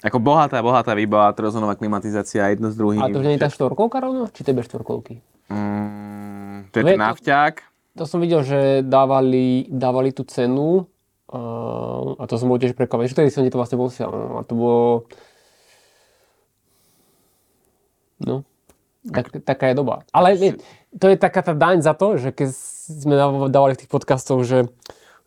Ako bohatá, bohatá výbava, trozonová klimatizácia, jedno s druhým. A to už nie je tá štvorkolka rovno? Či to je bez štvorkolky? Mm, to je No ten to- nafťák. To som videl, že dávali, dávali tú cenu a to som bol tiež prekvapený, že tedy som ti to vlastne posielal. no, A to bolo... No, tak, taká je doba. Ale nie, to je taká tá daň za to, že keď sme dávali v tých podcastoch, že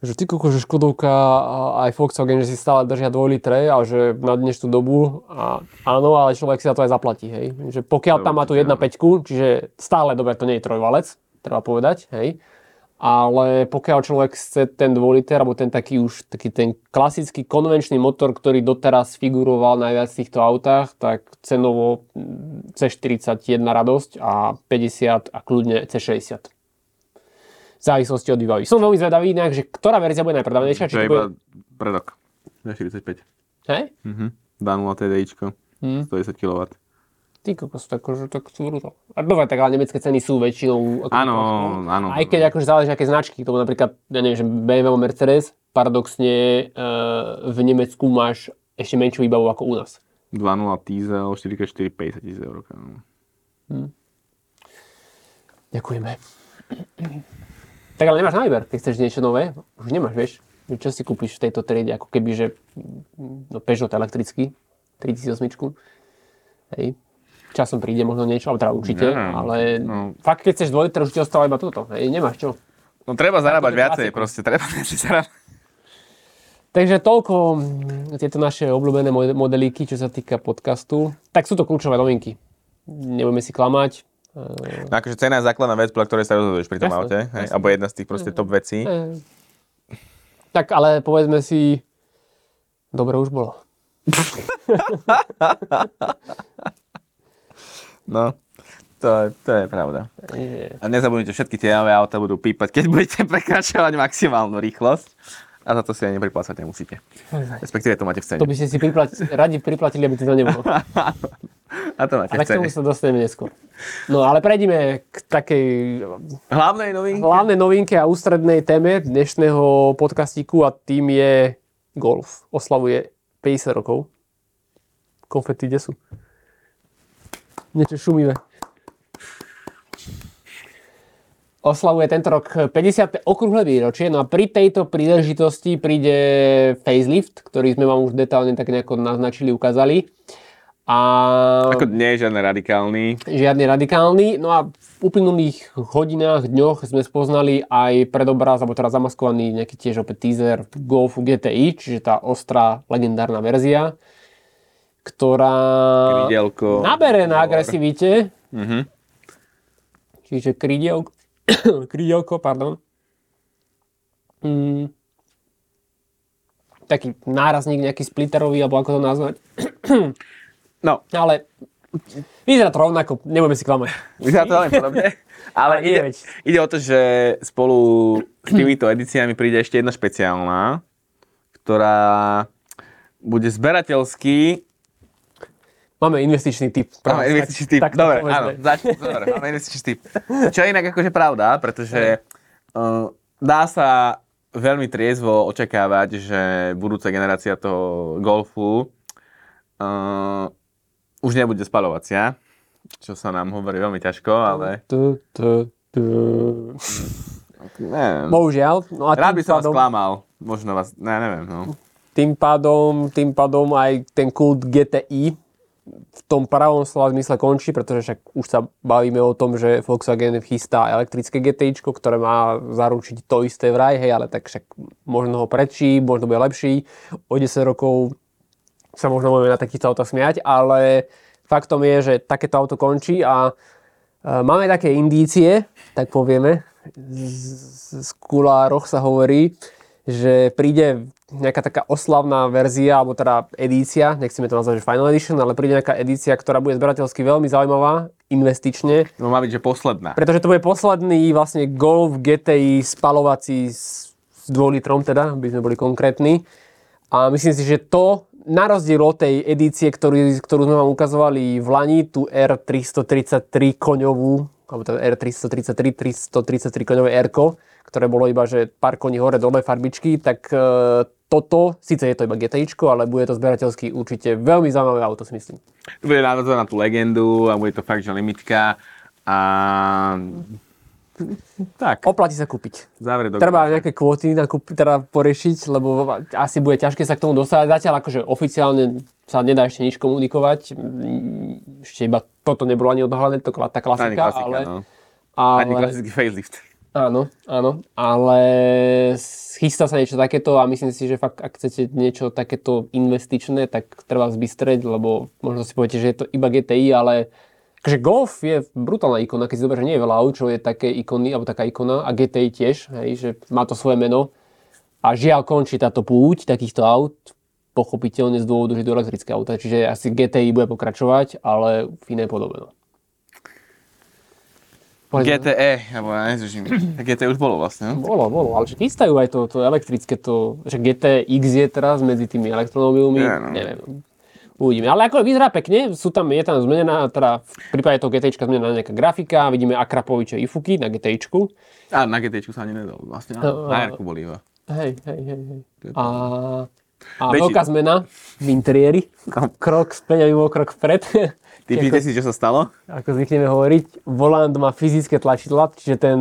že ty koko, že Škodovka a aj Volkswagen, že si stále držia 2 litre a že na dnešnú dobu a áno, ale človek si za to aj zaplatí, hej. Že pokiaľ tam má tu 1.5, čiže stále dobre, to nie je trojvalec, treba povedať, hej. Ale pokiaľ človek chce ten 2 liter, alebo ten taký už taký ten klasický konvenčný motor, ktorý doteraz figuroval najviac v týchto autách, tak cenovo mm, C41 radosť a 50 a kľudne C60. V závislosti od výbavy. Som veľmi zvedavý inak, že ktorá verzia bude najpredávanejšia. Či je to iba bude... predok. Na 45. Hej? Mhm. 2.0 TDIčko. Hm. 110 kW. Ty kokos, tak, akože, tak sú to. A dobre, tak ale nemecké ceny sú väčšinou... ako Áno, áno. Aj keď akože záleží, aké značky. To napríklad, ja neviem, že BMW Mercedes, paradoxne e, v Nemecku máš ešte menšiu výbavu ako u nás. 2.0 diesel, 4x4, 50 tisíc eur. kámo. Ďakujeme. Tak ale nemáš na výber, keď chceš niečo nové. Už nemáš, vieš. Čo si kúpiš v tejto triede, ako keby, že no, Peugeot elektrický, 3008. Hej. Časom príde možno niečo, alebo teda určite, Neviem, ale no. fakt, keď chceš 2 liter, už ti ostáva iba toto. Hej, nemáš čo. No treba zarábať viacej, klasikum. proste, treba viacej zarábať. Takže toľko mm, tieto naše obľúbené mod- modelíky, čo sa týka podcastu. Tak sú to kľúčové novinky. Nebudeme si klamať. No akože cena je základná vec, podľa ktorej sa rozhoduješ pri tom Jasné, aute, hej? alebo jedna z tých proste top vecí. e, tak ale povedzme si, dobre už bolo. No, to je, to je pravda. Je. A nezabudnite, všetky tie nové auta budú pípať, keď budete prekračovať maximálnu rýchlosť. A za to si aj nepriplácať nemusíte. Respektíve to máte v cene. To by ste si priplat- radi priplatili, aby to tam nebolo. A to máte Ale v k tomu cene. sa dostaneme neskôr. No ale prejdime k takej Hlavnej novinky? hlavnej novinke a ústrednej téme dnešného podcastíku a tým je Golf. Oslavuje 50 rokov. Konfety, kde sú? Niečo šumivé. Oslavuje tento rok 50. okrúhle výročie, no a pri tejto príležitosti príde facelift, ktorý sme vám už detálne tak nejako naznačili, ukázali. A Ako nie žiadny radikálny. žiadny radikálny. No a v uplynulých hodinách, dňoch sme spoznali aj predobraz, alebo teda zamaskovaný nejaký tiež opäť teaser Golfu GTI, čiže tá ostrá legendárna verzia, ktorá Krydielko. nabere na agresivite, Mhm. čiže krydielko, krydielko, pardon. Mm. Taký nárazník nejaký splitterový, alebo ako to nazvať. No, Ale vyzerá to rovnako, nebudeme si klamať. vyzerá to veľmi podobne. Ale ide, ide o to, že spolu s týmito edíciami príde ešte jedna špeciálna, ktorá bude zberateľský Máme investičný typ. Máme investičný typ. tak dobre, áno, začne, dobre, máme investičný typ. Čo je inak akože pravda, pretože uh, dá sa veľmi triezvo očakávať, že budúca generácia toho golfu uh, už nebude spalovacia, čo sa nám hovorí veľmi ťažko, ale Tu, tu, tu. neviem. Bohužiaľ. No a Rád by som vás pádom, klamal. Možno vás, ne, neviem, no. tým, pádom, tým pádom aj ten kult GTI v tom pravom slova zmysle končí, pretože však už sa bavíme o tom, že Volkswagen chystá elektrické GTI, ktoré má zaručiť to isté vraj, hej, ale tak však možno ho predčí, možno bude lepší. O 10 rokov sa možno budeme na takýchto autách smiať, ale faktom je, že takéto auto končí a e, máme také indície, tak povieme, z, z kulároch sa hovorí, že príde nejaká taká oslavná verzia, alebo teda edícia, nechceme to nazvať, že Final Edition, ale príde nejaká edícia, ktorá bude zberateľsky veľmi zaujímavá, investične, No má byť, že posledná. pretože to bude posledný vlastne Golf GTI spalovací s, s 2 litrom teda, aby sme boli konkrétni. A myslím si, že to, na rozdiel od tej edície, ktorú, ktorú sme vám ukazovali v Lani, tú R333 koňovú, alebo teda R333, 333 koňové r ktoré bolo iba, že pár koní hore, dole farbičky, tak e, toto, síce je to iba GTIčko, ale bude to zberateľsky určite veľmi zaujímavé auto, si myslím. Bude navazovať na tú legendu a bude to fakt, že limitka. A... Tak, Oplatí sa kúpiť. závere do... Treba nejaké kvóty nakúpiť, teda poriešiť, lebo asi bude ťažké sa k tomu dostať. Zatiaľ akože oficiálne sa nedá ešte nič komunikovať. Ešte iba toto nebolo ani odhalené, to tá klasika, Ani klasika, ale, no. ale, Ani klasický facelift. áno, áno, ale chystá sa niečo takéto a myslím si, že fakt, ak chcete niečo takéto investičné, tak treba vzbystreť, lebo možno si poviete, že je to iba GTI, ale Takže Golf je brutálna ikona, keď si zoberieš, že nie je veľa aut, čo je také ikony, alebo taká ikona, a GTI tiež, hej, že má to svoje meno. A žiaľ končí táto púť takýchto aut, pochopiteľne z dôvodu, že to elektrické auta, čiže asi GTI bude pokračovať, ale v inej podobe. No. GTE, alebo ja netuším. GTE už bolo vlastne, no? Bolo, bolo, ale že chystajú aj to, to elektrické, to, že GTX je teraz medzi tými elektromobilmi, Ja, no. neviem. Uvidíme. Ale ako vyzerá pekne, sú tam, je tam zmenená, teda v prípade toho GTIčka zmenená nejaká grafika, vidíme Akrapoviče Ifuky na GTIčku. A na GTčku sa ani nedal vlastne. No, Na Jarku boli iba. Hej, hej, hej, hej. A, a veľká zmena v interiéri. Krok späť, aby bol krok vpred. Typnite si, čo sa stalo? ako zvykneme hovoriť, volant má fyzické tlačidla, čiže ten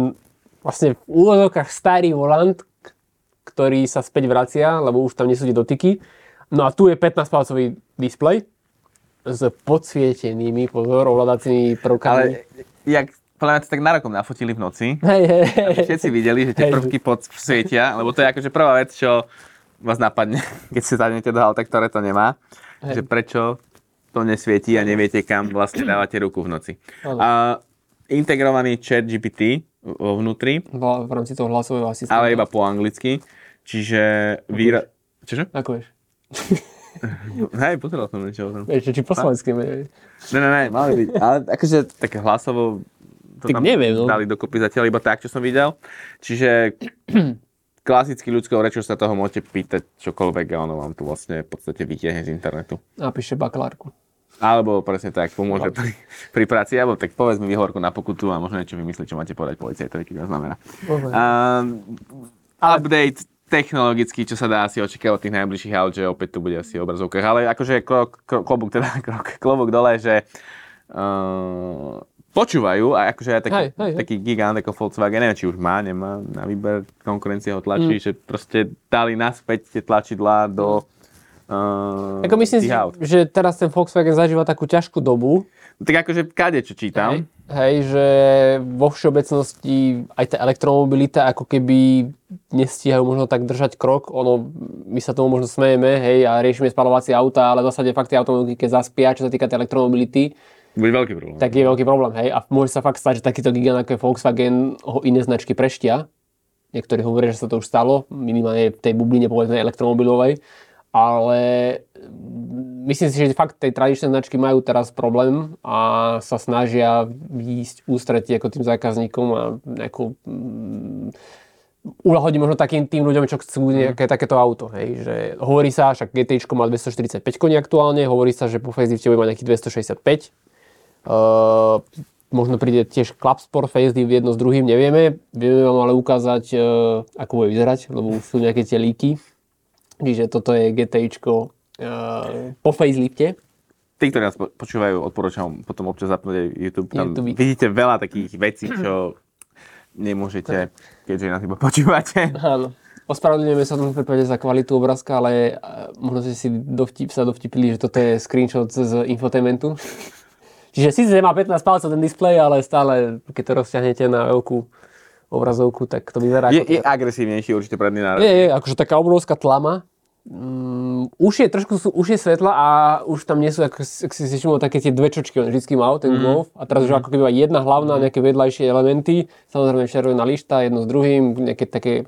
vlastne v úvodzovkách starý volant, ktorý sa späť vracia, lebo už tam nie sú tie dotyky. No a tu je 15-palcový displej s podsvietenými, pozor, ovládacími prvkami. Ale jak podľa mňa to tak nárokom nafotili v noci. Hej, hej, hej. Všetci videli, že tie Hej. prvky podsvietia, lebo to je akože prvá vec, čo vás napadne, keď si zadnete do auta, ktoré to nemá. Hej. Že prečo to nesvietí a neviete, kam vlastne dávate ruku v noci. Áno. A integrovaný chat GPT vo vnútri, V v rámci toho hlasového asistenta. ale iba po anglicky. Čiže výra... Čože? Ako vieš? Hej, pozeral som niečo tom. Vieš, či po slovensky. Ne, Ne, ne, ne, mali byť. Ale akože také hlasovo to Tak neviem, no. dali dokopy zatiaľ iba tak, čo som videl. Čiže klasicky ľudskou rečou sa toho môžete pýtať čokoľvek a ono vám tu vlastne v podstate vytiahne z internetu. napíše bakalárku. Alebo presne tak, pomôže pri, pri práci, alebo tak povedz mi výhovorku na pokutu a možno niečo vymyslieť, čo máte povedať policajtovi, keď vás znamená. Um, update technologicky, čo sa dá asi očakávať od tých najbližších aut, že opäť tu bude asi v obrazovkách. Ale akože krok, krok, klobúk, teda krok, klobúk dole, že uh, počúvajú a akože aj taký, Hej, hej, taký gigant ako Volkswagen, neviem, či už má, nemá na výber, konkurencia ho tlačí, Mm. že proste dali naspäť tie tlačidlá do uh, Ako myslím si, aut. že teraz ten Volkswagen zažíva takú ťažkú dobu, Tak akože kade, čo čítam. Hej, hej, že vo všeobecnosti aj tá elektromobilita ako keby nestíhajú možno tak držať krok. Ono, my sa tomu možno smejeme, hej, a riešime spalovacie auta, ale v zásade fakt tie automobily, keď zaspia, čo sa týka tej elektromobility, Bude veľký problém. tak je veľký problém, hej. A môže sa fakt stať, že takýto gigant ako je Volkswagen ho iné značky preštia. Niektorí hovoria, že sa to už stalo, minimálne v tej bubline povedzme elektromobilovej. Ale mm, myslím si, že fakt tej tradičné značky majú teraz problém a sa snažia výjsť ústretie ako tým zákazníkom a nejakú uľahodiť možno takým tým ľuďom, čo chcú nejaké takéto auto. Hej. Že hovorí sa, však GT má 245 koní aktuálne, hovorí sa, že po facelifte bude mať nejakých 265. Uh, možno príde tiež Club Sport facelift jedno s druhým, nevieme. Vieme vám ale ukázať, uh, ako bude vyzerať, lebo už sú nejaké tie líky. Čiže toto je GTIčko uh, po facelifte. Tí, ktorí nás po- počúvajú, odporúčam potom občas zapnúť aj YouTube. Tam YouTube. vidíte veľa takých vecí, čo nemôžete, keďže nás iba počúvate. Áno. Ospravedlňujeme sa v tom prípade za kvalitu obrázka, ale uh, možno ste si dovtip, sa dovtipili, že toto je screenshot z infotainmentu. Čiže síce má 15 palcov ten displej, ale stále, keď to rozťahnete na veľkú obrazovku, tak to vyzerá Je, ako... je agresívnejší určite predný národ. Je, je, akože taká obrovská tlama. Mm, už je trošku sú, už je svetla a už tam nie sú, si- ak si si všimol, také tie dve čočky, on vždycky mal, ten Golf. A teraz už ako keby jedna hlavná, nejaké vedľajšie elementy. Samozrejme červená lišta, jedno s druhým, nejaké také,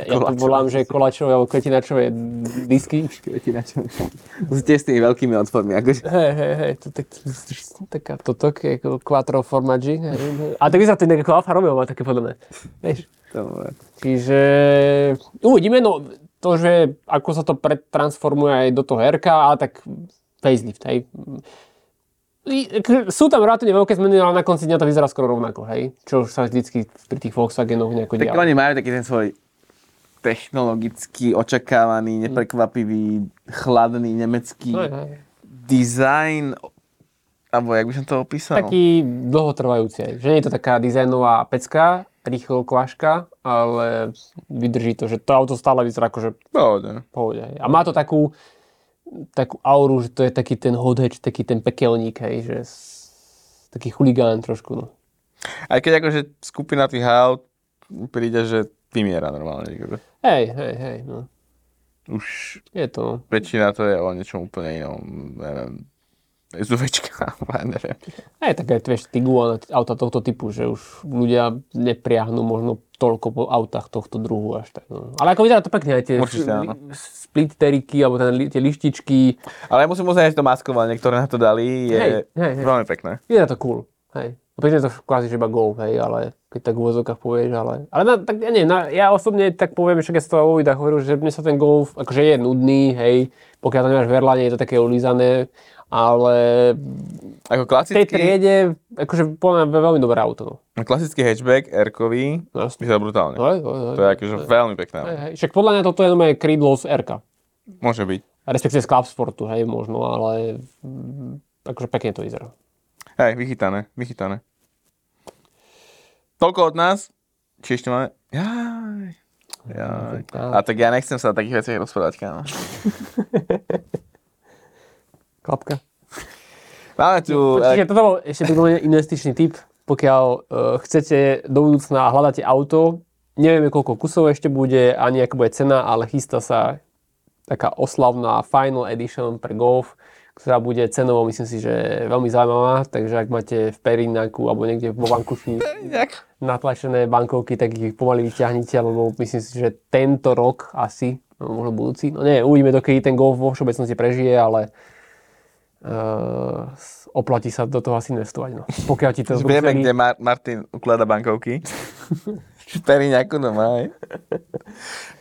ja to volám, že kolačové alebo kvetinačové disky. Ste s tými veľkými otvormi. Akože. Hej, hej, hej, to tak, taká toto, ako quattro formaggi. A tak vyzerá to ako Alfa Romeo, má také podobné. Vieš? Dobre. Čiže uvidíme, no to, že ako sa to pretransformuje aj do toho RK, ale tak facelift, hej. Sú tam relatívne veľké zmeny, ale na konci dňa to vyzerá skoro rovnako, hej. Čo sa vždycky pri tých Volkswagenoch nejako Tak dialo. oni majú taký ten svoj technologicky očakávaný, neprekvapivý, chladný nemecký hej. design, alebo jak by som to opísal? Taký dlhotrvajúci. Že nie je to taká dizajnová pecka, rýchlo kvaška, ale vydrží to, že to auto stále vyzerá akože Pohode. A má to takú, takú auru, že to je taký ten hatch, taký ten pekelník, hej, že taký chuligán trošku, no. Aj keď akože skupina tých aut príde, že vymiera normálne. akože. Hej, hej, hej, no. Už Je to, no. väčšina to je o niečom úplne inom. Neviem. SUVčka, ja neviem. Aj tak aj vieš, Tiguan, auta tohto typu, že už ľudia nepriahnú možno toľko po autách tohto druhu až tak. No. Ale ako vyzerá to pekne, aj tie Určite áno. split teriky, alebo ten, tie lištičky, Ale ja musím uznať, že to maskovanie, ktoré na to dali, je Hej, hej, hej. veľmi pekné. vyzerá to cool. Hej. Pekne je to kvázi, že iba golf, hej, ale keď tak v úvozovkách povieš, ale... Ale na, tak ja neviem, na, ja osobne tak poviem, však ja som to vo videách hovoril, že mne sa ten golf, akože je nudný, hej, pokiaľ to nemáš verlanie, je to také ulízané, ale Ako v tej klasický, triede, akože podľa mňa veľmi dobré auto, no. klasický hatchback R-kový No, vyzerá brutálne. No, hej, hej. To je akože veľmi pekné. Hej, hej. Však podľa mňa toto je moje krídlo z r Môže byť. respektíve z Club Sportu, hej, možno, ale mm, akože pekne to vyzerá. Hej, vychytané, vychytané. Toľko od nás. Či ešte máme... Jaj. Jaj. A tak ja nechcem sa o takých veciach rozprávať, kámo. Klapka. Máme tu... Čiže toto bol ešte investičný tip, pokiaľ uh, chcete do budúcna hľadáte auto, nevieme koľko kusov ešte bude, ani aká bude cena, ale chystá sa taká oslavná Final Edition pre Golf, ktorá bude cenovo, myslím si, že veľmi zaujímavá, takže ak máte v Perináku alebo niekde vo Vankuši natlačené bankovky, tak ich pomaly vyťahnite, lebo myslím si, že tento rok asi, no možno budúci, no nie, uvidíme, dokedy ten golf vo všeobecnosti prežije, ale uh, oplatí sa do toho asi investovať. No. Pokiaľ ti to v vieme, kde Mar- Martin uklada bankovky. Nejakú doma, hej.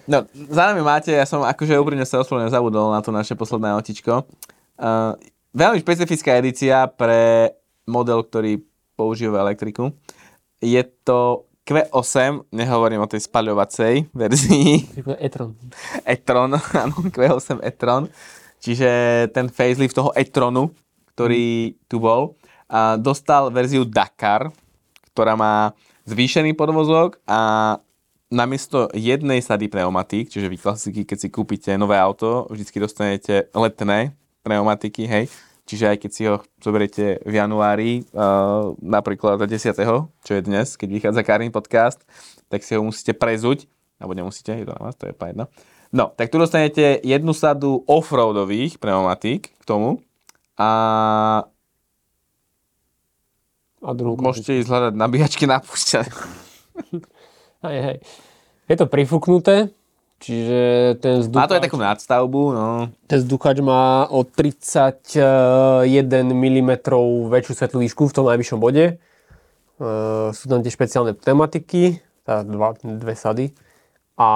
No, za nami máte, ja som akože úprimne sa ospravedlňujem, zabudol na to naše posledné autičko. Uh, veľmi špecifická edícia pre model, ktorý používa elektriku. Je to Q8, nehovorím o tej spaľovacej verzii, e-tron. e-tron, áno, Q8 e-tron. Čiže ten facelift toho e-tronu, ktorý tu bol, a dostal verziu Dakar, ktorá má zvýšený podvozok a namiesto jednej sady pneumatík, čiže vy klasicky, keď si kúpite nové auto, vždycky dostanete letné pneumatiky, hej. Čiže aj keď si ho zoberiete v januári, uh, napríklad 10. čo je dnes, keď vychádza Karin podcast, tak si ho musíte prezuť, alebo nemusíte, je to na vás, to je pa jedno. No, tak tu dostanete jednu sadu offroadových pneumatík k tomu a A druhú môžete ísť hľadať nabíjačky na púšťa. Hej, hej. Je to prifúknuté, čiže ten Má to aj vzduchač, takú nadstavbu, no. ten vzduchač má o 31 mm väčšiu svetlú výšku v tom najvyššom bode. Uh, sú tam tie špeciálne pneumatiky, teda dva, dve sady. A,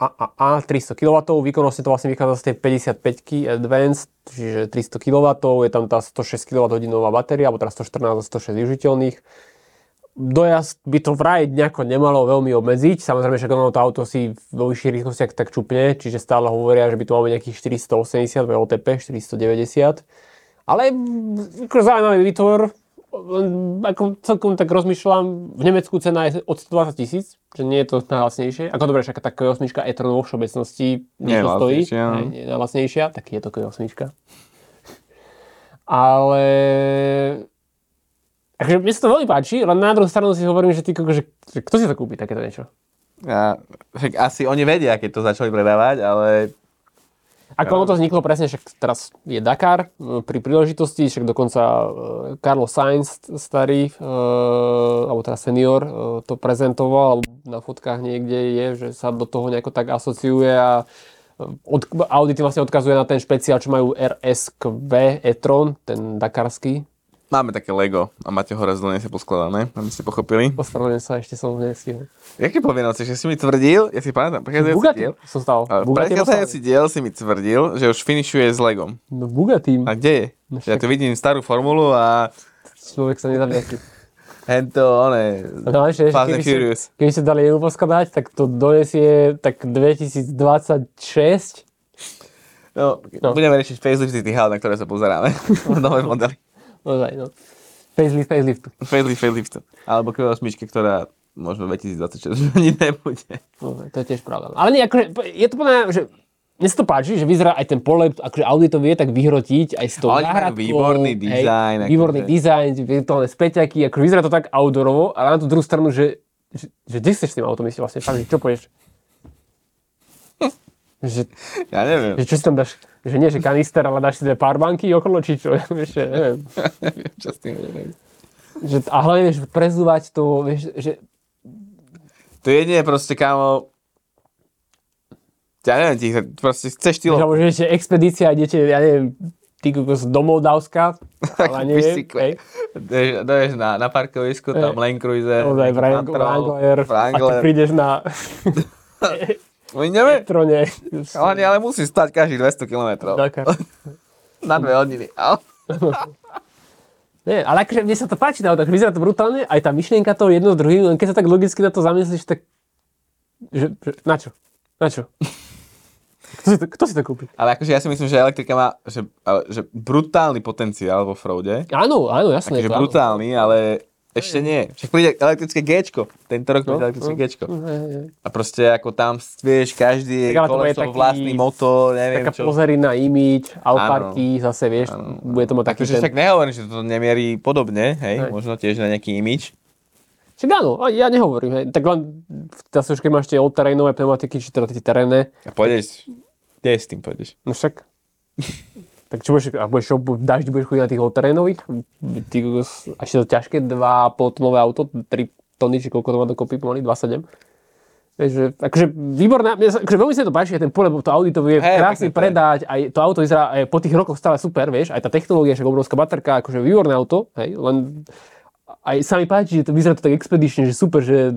a, a, a 300 kW, výkonnostne to vlastne vychádza z tej 55 Advanced, čiže 300 kW, je tam tá 106 kWh batéria, alebo teraz 114 a 106 využiteľných. Dojazd by to vraj nejako nemalo veľmi obmedziť, samozrejme však ono to auto si vo vyšších rýchlostiach tak čupne, čiže stále hovoria, že by to malo nejakých 480 VLTP, 490. Ale ako zaujímavý výtvor, ako celkom tak rozmýšľam, v Nemecku cena je od 120 tisíc, že nie je to najlacnejšie. Ako dobre, však taká osmička e-tron vo všeobecnosti Nie stojí. no. Nie je najlacnejšia, tak je to osmička. Ale Takže mne sa to veľmi páči, len na druhú stranu si hovorím, že, ty, že, že kto si to kúpi takéto niečo? A, však asi oni vedia, keď to začali predávať, ale Ako ono to vzniklo presne, však teraz je Dakar e, pri príležitosti, však dokonca e, Carlos Sainz starý, e, alebo teda senior, to prezentoval, alebo na fotkách niekde je, že sa do toho nejako tak asociuje a od, Audi vlastne odkazuje na ten špeciál, čo majú RSQV e-tron, ten dakarský. Máme také Lego a máte ho raz do sa poskladané, aby ste pochopili. Ospravedlňujem sa, ešte som nestihol. Jaké povinnosti, že si mi tvrdil, ja si pamätám, prechádzajúci Bugatti diel, som stal. prechádzajúci diel si mi tvrdil, že už finišuje s Legom. No Bugatti, A kde je? No Ja tu vidím starú formulu a človek sa nezaviací. hento, one, No, ešte, ešte, keby, Furious. ste, keby ste dali jednu poskladať, tak to donesie tak 2026. No, No. budeme riešiť facelifty tých na ktoré sa pozeráme. Nové modely. Ozaj, no. Facelift, facelift. Facelift, facelift. Alebo Q8, ktorá možno 2026 už ani nebude. Ozaj, to je tiež pravda. Ale nie, akože, je to podľa že mne sa to páči, že vyzerá aj ten polep, akože Audi to vie tak vyhrotiť aj s tou náhradkou, výborný hej, dizajn, akože. výborný dizajn, virtuálne späťaky, akože vyzerá to tak outdoorovo, ale na tú druhú stranu, že, že, že kde chceš s tým autom ísť vlastne, fakt, čo povieš? Že, Ja neviem. že čo si tam dáš, že nie, že kanister, ale dáš si dve powerbanky okolo, či čo, vieš, že neviem. čo s tým neviem. Že, a hlavne, vieš, prezúvať to, vieš, že To jedine proste, kámo, ja neviem, ti, proste chceš Vieš, alebo že ešte expedícia, idete, ja neviem, ty kokos do Moldavska, ale neviem, doješ na, na parkovisku, tam Land Cruiser, ozaj nejaký Wrang- Patrol, Wrangler, a Wrangler. prídeš na My neviem, trone. ale, ale musí stať každých 200 km. Na dve hodiny. Nie, ale akože mne sa to páči, naozaj, vyzerá to brutálne, aj tá myšlienka toho jedno s druhým, len keď sa tak logicky na to zamyslíš, tak že, že, na čo? Na čo? Kto si to, kto si to kúpi? Ale akože ja si myslím, že elektrika má že, že brutálny potenciál vo Fraude. Áno, áno, jasné. Takže áno. brutálny, ale ešte nie. Však príde elektrické Gčko. Tento rok príde No, elektrické no. Gčko. A proste ako tam, vieš, každý Tak ale koleso, taký- vlastný motor, neviem Taká čo. pozerina, image, Alparky, zase vieš, bude to mať taký Akože ten... však nehovorím, že to nemierí podobne, hej, Hej. možno tiež na nejaký imič. Však áno, ja nehovorím, hej. tak len zase už keď máš tie all-terrainové pneumatiky, či teda tie terénne, A pôjdeš, kde s tým pôjdeš? no však... tak čo budeš, a budeš, v daždi budeš chodiť na tých all-terrainových? Ty, až je to ťažké, 2,5 tonové auto, 3 tony, či koľko to má dokopy pomaly, 2,7. Vieš, že, akože výborné, mne akože veľmi sa to páči, ten pole, to Audi to vie Hej, krásne predať, aj to auto vyzerá aj po tých rokoch stále super, vieš, aj tá technológia, však obrovská baterka, akože výborné auto, hej, len aj sa mi páči, že to vyzerá to tak expedične, že super, že,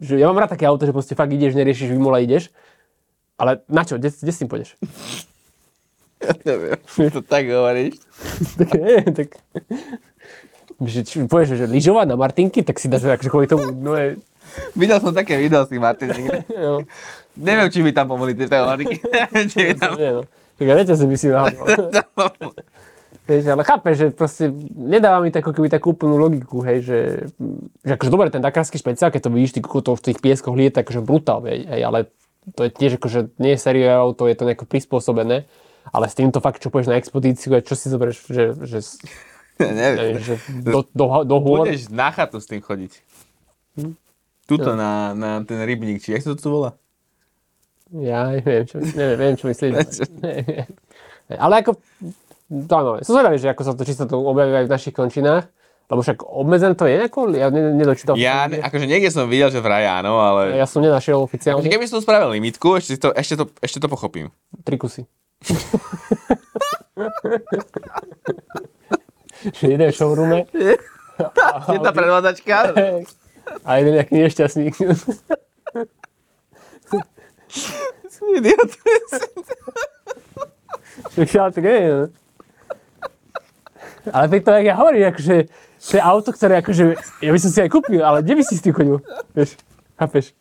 že ja mám rád také auto, že proste fakt ideš, neriešiš, vymole ideš, ale na čo, kde, kde s tým pôjdeš? Ja neviem, to tak hovoríš. tak, nie, tak že, či, povieš, že lyžovať na Martinky, tak si dáš akože kvôli tomu, no je, Videl som také video s tým Martin niekde. no, Neviem, či by tam pomohli tie teoretiky. či by tam... nie, no. Tak ja reťaze by si nahodil. Vieš, ale chápeš, že proste nedáva mi takú, keby takú úplnú logiku, hej, že, že akože dobre, ten dakarský špeciál, keď to vidíš, ty to v tých pieskoch lieta, akože brutál, hej, ale to je tiež akože nie je sériové auto, je to nejako prispôsobené, ale s týmto fakt, čo pôjdeš na expedíciu a čo si zoberieš, že, že, neviem. že do, do, do hôr, Budeš na chatu s tým chodiť. Tuto na, na ten rybník, či jak sa to tu volá? Ja neviem, čo, neviem, neviem, čo myslíš. Ale ako, zaujímavé. Som zvedavý, že ako sa to, či sa to objaví aj v našich končinách. Lebo však obmedzené to je nejako, ja ne- nedočítal. Ja, ne, akože niekde som videl, že vraj áno, ale... ja som nenašiel Akože oficiálne. keby som spravil limitku, ešte to, ešte to, ešte to pochopím. Tri kusy. že jeden v showroome Jedna predvádačka. a jeden nejaký nešťastník. Idiot. Však ja tak nie, no. Ale tak to, jak ja hovorím, akože, to je auto, ktoré akože, ja by som si aj kúpil, ale kde by si s tým chodil? Vieš, chápeš?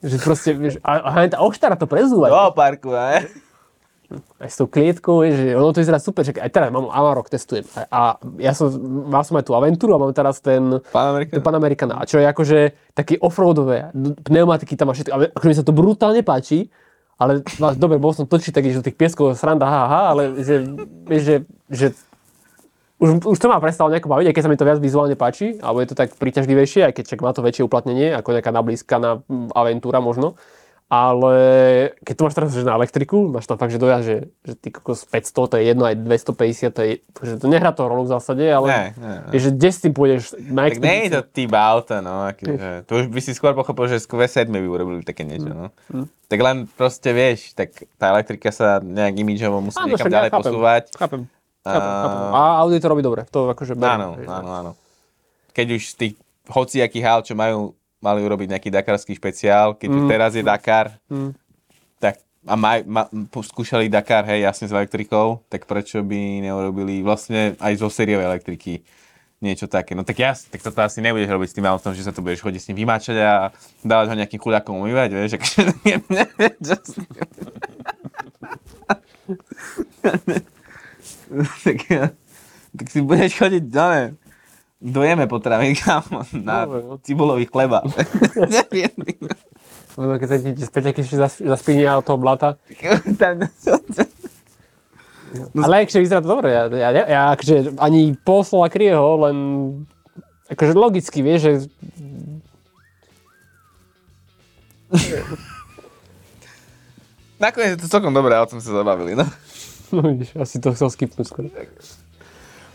Že proste, vieš, a, a hlavne tá oštara to prezúva. Do parku, ne? Aj s tou klietkou, vieš, že ono to vyzerá super, že aj teraz mám Amarok, testujem. A, a ja som, mal som aj tú Aventuru a mám teraz ten, Pán Amerika. ten Panamericana. A čo je akože taký offroadové, pneumatiky tam a všetko. Akože mi sa to brutálne páči, ale dobre, bol som točiť tak, že do tých pieskov sranda, ha, ha, ale že, vieš, že, že už, už to ma prestalo nejako baviť, aj keď sa mi to viac vizuálne páči, alebo je to tak príťažlivejšie, aj keď však má to väčšie uplatnenie, ako nejaká nablískaná mm, aventúra možno. Ale keď to máš teraz že na elektriku, máš tam fakt, že dojazd, že, že ty kokos 500, to je jedno, aj 250, to je, že to nehrá to rolu v zásade, ale Ne, ne, ne. že kde s tým pôjdeš na Tak nie je to typ auta, no. Akože, to už by si skôr pochopil, že z Q7 by urobili také niečo, no. Tak len proste vieš, tak tá elektrika sa nejak imidžovo musí Áno, niekam ďalej chápem. posúvať. Chápem. A- Chápem, chápem. A Audi to robí dobre, to akože beriem, Áno, áno, áno. Keď už z tých hociakých aut, čo majú, mali urobiť nejaký dakarský špeciál, keď mm. teraz je Dakar, Mm. tak a maj, ma, skúšali Dakar, hej, jasne s elektrikou, tak prečo by neurobili vlastne aj zo sériovej elektriky niečo také. No tak jas, tak toto asi nebudeš robiť s tým autom, že sa tu budeš chodiť s ním vymáčať a dávať ho nejakým chudákom umývať, vieš, neviem, tak, tak si budeš chodiť, no ne, dojeme potravy, kámo, na Dobre, no. cibulový chleba. Lebo keď sa ti tie späťaky zaspínia od toho blata. No, ale akože vyzerá to dobre, ja, ja, ja, akože ani pol slova kryje ho, len akože logicky, vieš, že Nakoniec je to celkom dobré, o tom sa zabavili, no. No vidíš, asi to chcel skipnúť skoro.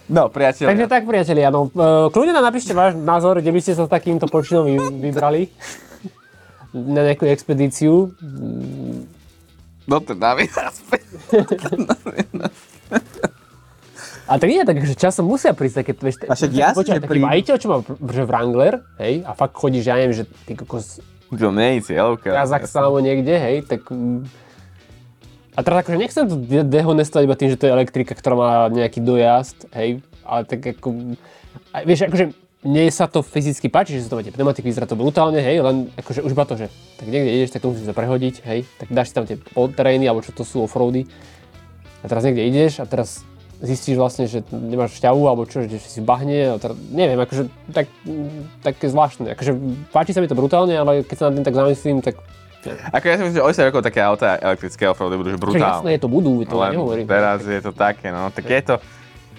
No, priateľ. Takže tak, priatelia, no, e, kľudne nám napíšte váš názor, kde by ste sa s takýmto počinom vy- vybrali na nejakú expedíciu. No to dáme naspäť. A tak nie, tak že časom musia prísť také, vieš, A však jasne, že taký majiteľ, čo má že Wrangler, hej, a fakt chodíš, ja neviem, že ty kokos To nie je cieľovka. Kazachstan alebo niekde, hej, tak... mm, A teraz akože nechcem to de- dehonestovať iba tým, že to je elektrika, ktorá má nejaký dojazd, hej, ale tak ako... A vieš, akože mne sa to fyzicky páči, že sa to máte pneumatiky, vyzerá to brutálne, hej, len akože už iba to, že tak niekde ideš, tak to musíš sa prehodiť, hej, tak dáš si tam tie terény, alebo čo to sú offroady. A teraz niekde ideš a teraz zistíš vlastne, že nemáš šťavu alebo čo, že si v bahne teraz, neviem, akože tak, také zvláštne. Akože páči sa mi to brutálne, ale keď sa nad tým tak zamyslím, tak Ako ja si myslím, že o 10 rokov také auta elektrické offroady budú že brutálne. jasné, je to budú, to Len nehovorím. teraz je to také, no. Tak je to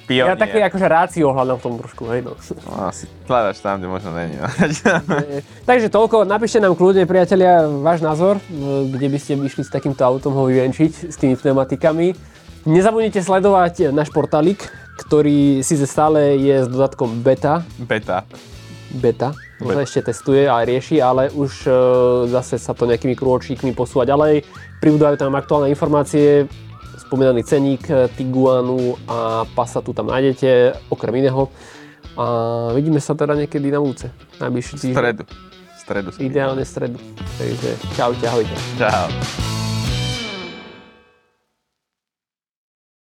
pionier. Ja taký akože rácio hľadám v tom trošku, hej no. No, asi hľadaš tam, kde možno není. No. Takže toľko, napíšte nám kľudne, priatelia, váš názor, kde by ste išli s takýmto autom ho vyvenčiť, s tými pneumatikami. Nezabudnite sledovať náš portálik, ktorý síce stále je s dodatkom beta, Beta. Beta, to sa Beta. ešte testuje a rieši, ale už e, zase sa to nejakými krôčikmi posúva ďalej. Pribúdajú tam aktuálne informácie, spomínaný ceník e, Tiguanu a Passatu tam nájdete, okrem iného. A vidíme sa teda niekedy na úce. Najbližší týždeň. Stredu. Stredu. Ideálne stredu. Takže čaute, ahojte. Čau.